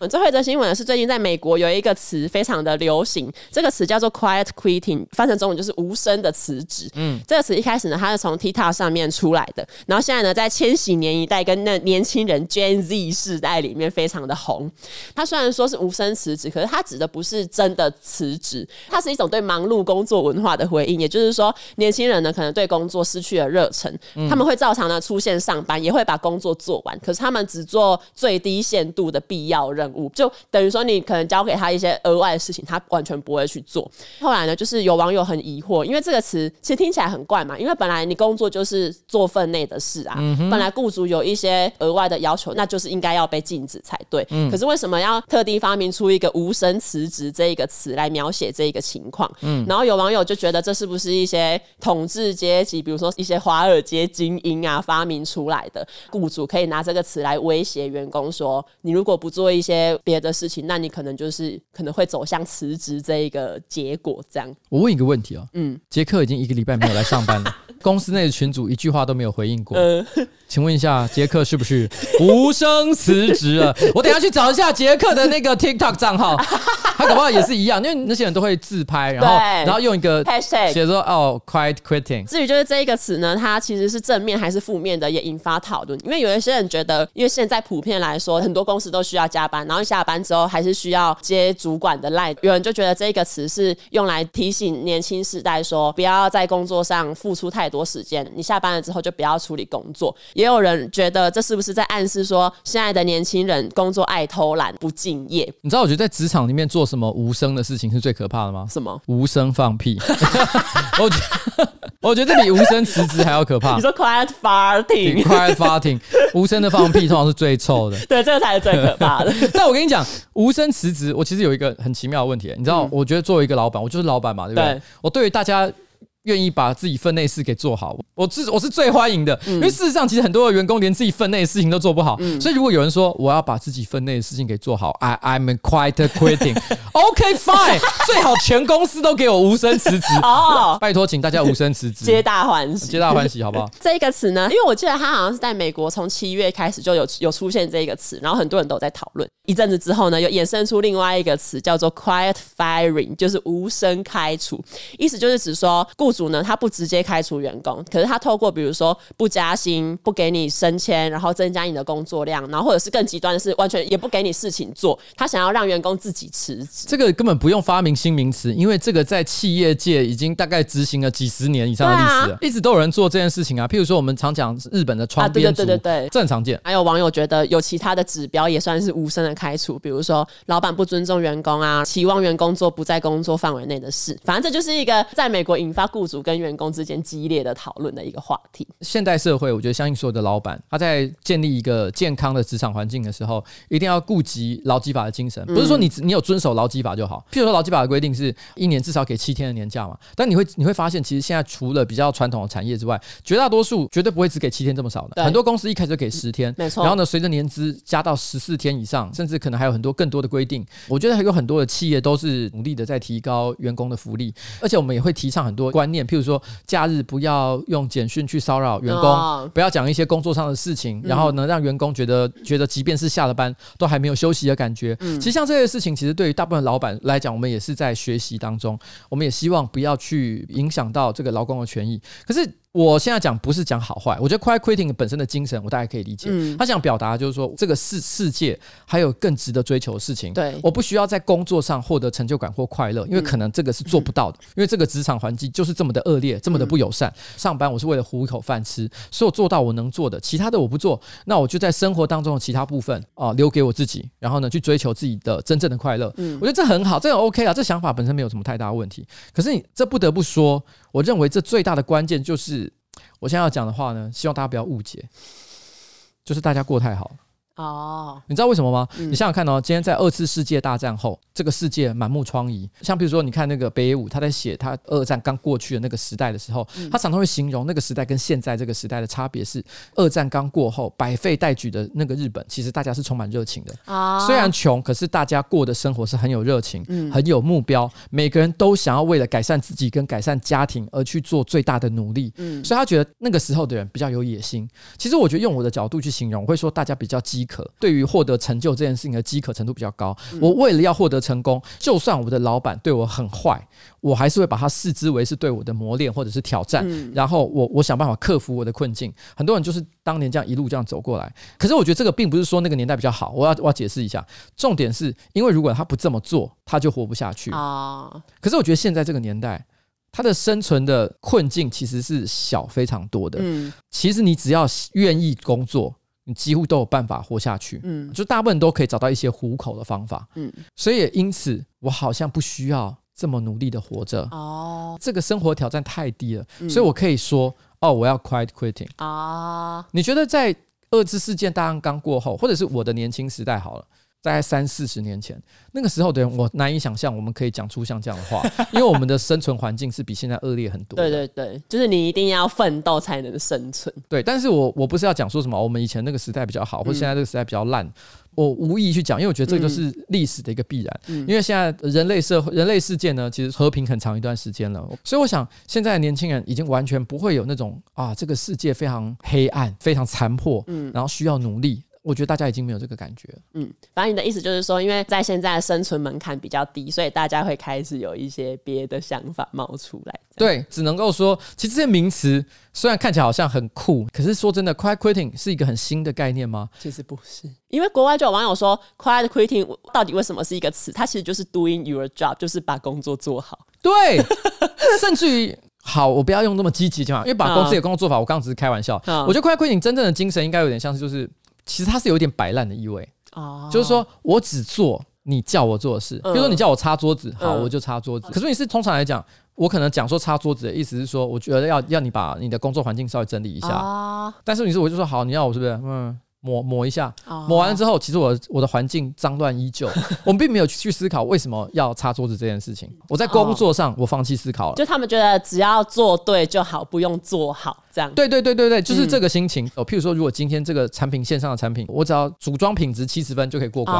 最后一则新闻是最近在美国有一个词非常的流行，这个词叫做 “quiet quitting”，翻成中文就是无声的辞职。嗯，这个词一开始呢，它是从 TikTok 上面出来的，然后现在呢，在千禧年一代跟那年轻人 Gen Z 世代里面非常的红。它虽然说是无声辞职，可是它指的不是真的辞职，它是一种对忙碌工作文化的回应。也就是说，年轻人呢可能对工作失去了热忱，他们会照常的出现上班，也会把工作做完，可是他们只做最低限度的必要任务。就等于说，你可能交给他一些额外的事情，他完全不会去做。后来呢，就是有网友很疑惑，因为这个词其实听起来很怪嘛，因为本来你工作就是做分内的事啊，嗯、本来雇主有一些额外的要求，那就是应该要被禁止才对。嗯、可是为什么要特地发明出一个无声辞职这一个词来描写这一个情况？嗯，然后有网友就觉得这是不是一些统治阶级，比如说一些华尔街精英啊发明出来的？雇主可以拿这个词来威胁员工说，你如果不做一些别的事情，那你可能就是可能会走向辞职这一个结果。这样，我问一个问题哦，嗯，杰克已经一个礼拜没有来上班了，*laughs* 公司内的群主一句话都没有回应过。呃、请问一下，杰克是不是无声辞职了？*laughs* 我等下去找一下杰克的那个 TikTok 账号，他搞不好也是一样，因为那些人都会自拍，然后然后用一个 hashtag 写说哦，quiet quitting。至于就是这一个词呢，它其实是正面还是负面的，也引发讨论。因为有一些人觉得，因为现在普遍来说，很多公司都需要加班，然后下班之后还是需要接主管的赖。有人就觉得这个词是用来提醒年轻世代说，不要在工作上付出太多时间，你下班了之后就不要处理工作。也有人觉得这是不是在暗示说，现在的年轻人工作爱偷懒、不敬业？你知道，我觉得在职场里面做什么无声的事情是最可怕的吗？什么？无声放屁。*laughs* 我觉得，我觉得这比无声辞职还要可怕。你说 quiet farting，quiet farting，无声的放屁通常是最臭的。对，这个才是最可怕的。但我跟你讲，无声辞职，我其实有一个很奇妙的问题，你知道，嗯、我觉得作为一个老板，我就是老板嘛，对不对？对我对于大家。愿意把自己分内事给做好，我是我是最欢迎的，嗯、因为事实上，其实很多的员工连自己分内的事情都做不好，嗯、所以如果有人说我要把自己分内的事情给做好，I I'm quite quitting，OK *laughs* fine，*laughs* 最好全公司都给我无声辞职，*laughs* 哦，拜托，请大家无声辞职，皆大欢喜，皆大欢喜，好不好？这个词呢，因为我记得他好像是在美国从七月开始就有有出现这个词，然后很多人都在讨论，一阵子之后呢，又衍生出另外一个词叫做 quiet firing，就是无声开除，意思就是指说雇主呢，他不直接开除员工，可是他透过比如说不加薪、不给你升迁，然后增加你的工作量，然后或者是更极端的是完全也不给你事情做，他想要让员工自己辞职。这个根本不用发明新名词，因为这个在企业界已经大概执行了几十年以上的历史了，啊、一直都有人做这件事情啊。譬如说我们常讲日本的窗边族，对对对，这很常见。还有网友觉得有其他的指标也算是无声的开除，比如说老板不尊重员工啊，期望员工做不在工作范围内的事，反正这就是一个在美国引发雇主跟员工之间激烈的讨论的一个话题。现代社会，我觉得相信所有的老板，他在建立一个健康的职场环境的时候，一定要顾及劳基法的精神。不是说你你有遵守劳基法就好。譬如说劳基法的规定是一年至少给七天的年假嘛，但你会你会发现，其实现在除了比较传统的产业之外，绝大多数绝对不会只给七天这么少的。很多公司一开始就给十天，没错。然后呢，随着年资加到十四天以上，甚至可能还有很多更多的规定。我觉得还有很多的企业都是努力的在提高员工的福利，而且我们也会提倡很多观念，譬如说。假日不要用简讯去骚扰员工，不要讲一些工作上的事情，然后能让员工觉得觉得即便是下了班都还没有休息的感觉。其实像这些事情，其实对于大部分老板来讲，我们也是在学习当中，我们也希望不要去影响到这个劳工的权益。可是。我现在讲不是讲好坏，我觉得 quiet quitting 本身的精神，我大概可以理解。嗯、他想表达就是说，这个世世界还有更值得追求的事情。对，我不需要在工作上获得成就感或快乐，因为可能这个是做不到的，嗯、因为这个职场环境就是这么的恶劣，这么的不友善。嗯、上班我是为了糊一口饭吃，所以我做到我能做的，其他的我不做，那我就在生活当中的其他部分啊、呃、留给我自己，然后呢去追求自己的真正的快乐。嗯，我觉得这很好，这个 OK 啊，这想法本身没有什么太大问题。可是你这不得不说，我认为这最大的关键就是。我现在要讲的话呢，希望大家不要误解，就是大家过太好。哦，你知道为什么吗？嗯、你想想看哦，今天在二次世界大战后，这个世界满目疮痍。像比如说，你看那个北野武，他在写他二战刚过去的那个时代的时候，嗯、他常常会形容那个时代跟现在这个时代的差别是：二战刚过后，百废待举的那个日本，其实大家是充满热情的。哦、虽然穷，可是大家过的生活是很有热情，嗯、很有目标，每个人都想要为了改善自己跟改善家庭而去做最大的努力。嗯，所以他觉得那个时候的人比较有野心。其实我觉得用我的角度去形容，我会说大家比较饥渴。对于获得成就这件事情的饥渴程度比较高。我为了要获得成功，就算我的老板对我很坏，我还是会把他视之为是对我的磨练或者是挑战。然后我我想办法克服我的困境。很多人就是当年这样一路这样走过来。可是我觉得这个并不是说那个年代比较好。我要我要解释一下，重点是因为如果他不这么做，他就活不下去啊。可是我觉得现在这个年代，他的生存的困境其实是小非常多的。其实你只要愿意工作。你几乎都有办法活下去，嗯，就大部分都可以找到一些糊口的方法，嗯，所以也因此我好像不需要这么努力的活着，哦，这个生活挑战太低了，嗯，所以我可以说，哦，我要 quiet quitting 啊。你觉得在二次事件大案刚过后，或者是我的年轻时代好了？在三四十年前，那个时候的人，我难以想象我们可以讲出像这样的话，因为我们的生存环境是比现在恶劣很多。*laughs* 对对对，就是你一定要奋斗才能生存。对，但是我我不是要讲说什么我们以前那个时代比较好，或现在这个时代比较烂，我无意去讲，因为我觉得这个就是历史的一个必然。嗯、因为现在人类社会、人类世界呢，其实和平很长一段时间了，所以我想现在的年轻人已经完全不会有那种啊，这个世界非常黑暗、非常残破，嗯，然后需要努力。我觉得大家已经没有这个感觉。嗯，反正你的意思就是说，因为在现在的生存门槛比较低，所以大家会开始有一些别的想法冒出来。对，只能够说，其实这些名词虽然看起来好像很酷，可是说真的，quiet quitting 是一个很新的概念吗？其实不是，因为国外就有网友说，quiet quitting 到底为什么是一个词？它其实就是 doing your job，就是把工作做好。对，甚至于。好，我不要用那么积极讲话，因为把公司的工作做法，我刚刚只是开玩笑。嗯、我觉得 quiet quitting 真正的精神应该有点像是，就是其实它是有点摆烂的意味。哦，就是说我只做你叫我做的事，比如说你叫我擦桌子，好，我就擦桌子。可是你是通常来讲，我可能讲说擦桌子的意思是说，我觉得要要你把你的工作环境稍微整理一下。但是你说我就说好，你要我是不是？嗯。抹抹一下，抹完了之后，其实我我的环境脏乱依旧。*laughs* 我们并没有去思考为什么要擦桌子这件事情。我在工作上，我放弃思考了。就他们觉得只要做对就好，不用做好这样。对对对对对，就是这个心情。哦，譬如说，如果今天这个产品线上的产品，我只要组装品质七十分就可以过关，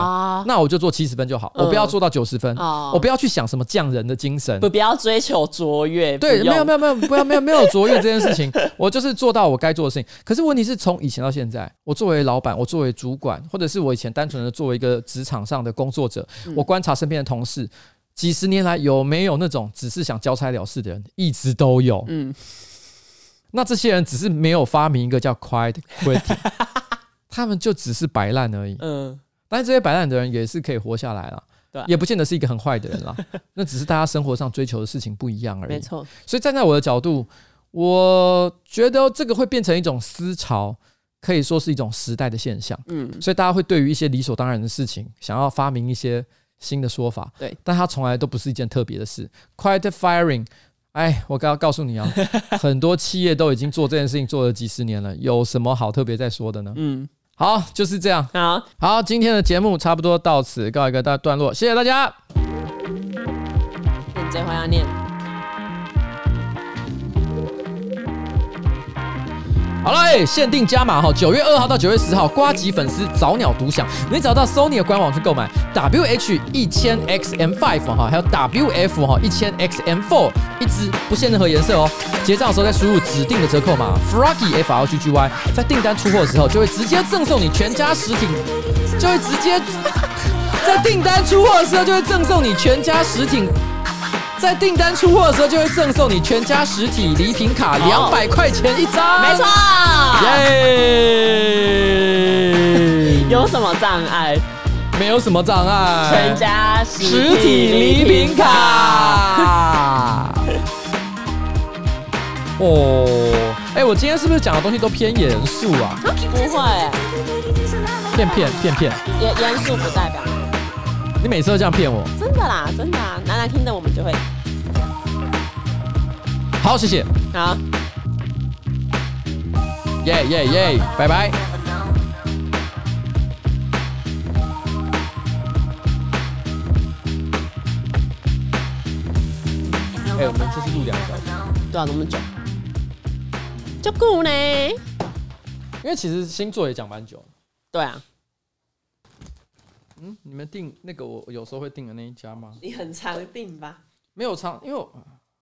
那我就做七十分就好，我不要做到九十分，我不要去想什么匠人的精神，不不要追求卓越。对，没有没有没有，不要没有没有卓越这件事情，我就是做到我该做的事情。可是问题是从以前到现在，我作为老板，我作为主。主管，或者是我以前单纯的作为一个职场上的工作者，我观察身边的同事，几十年来有没有那种只是想交差了事的人，一直都有。嗯，那这些人只是没有发明一个叫 quiet quitting，*laughs* 他们就只是摆烂而已。嗯，但是这些摆烂的人也是可以活下来了，对，也不见得是一个很坏的人啦。*laughs* 那只是大家生活上追求的事情不一样而已。没错，所以站在我的角度，我觉得这个会变成一种思潮。可以说是一种时代的现象，嗯，所以大家会对于一些理所当然的事情，想要发明一些新的说法，对，但它从来都不是一件特别的事。Quiet firing，哎，我刚要告诉你啊，*laughs* 很多企业都已经做这件事情做了几十年了，有什么好特别再说的呢？嗯，好，就是这样，好，好，今天的节目差不多到此告一个大段落，谢谢大家。你最后要念。好了，欸，限定加码哈，九月二号到九月十号，瓜吉粉丝早鸟独享，你找到 Sony 的官网去购买 WH 一千 XM5 哈，还有 WF 哈一千 XM4 一支，不限任何颜色哦。结账的时候再输入指定的折扣码 Froggy F R G G Y，在订单出货的时候就会直接赠送你全家实体，就会直接在订单出货的时候就会赠送你全家实体。在订单出货的时候，就会赠送你全家实体礼品卡两百块钱一张。没错，耶！*laughs* 有什么障碍？没有什么障碍。全家实体礼品卡。*laughs* 哦，哎，我今天是不是讲的东西都偏严肃啊？不会，骗骗骗骗。严严肃不代表。你每次都这样骗我？真的啦，真的啊，难难听的我们就会。好，谢谢。好，耶耶耶，拜拜。哎，我们这是录两个小时，对啊，那么久，就够呢。因为其实星座也讲蛮久。对啊。嗯，你们订那个我有时候会订的那一家吗？你很常订吧？没有常，因为我。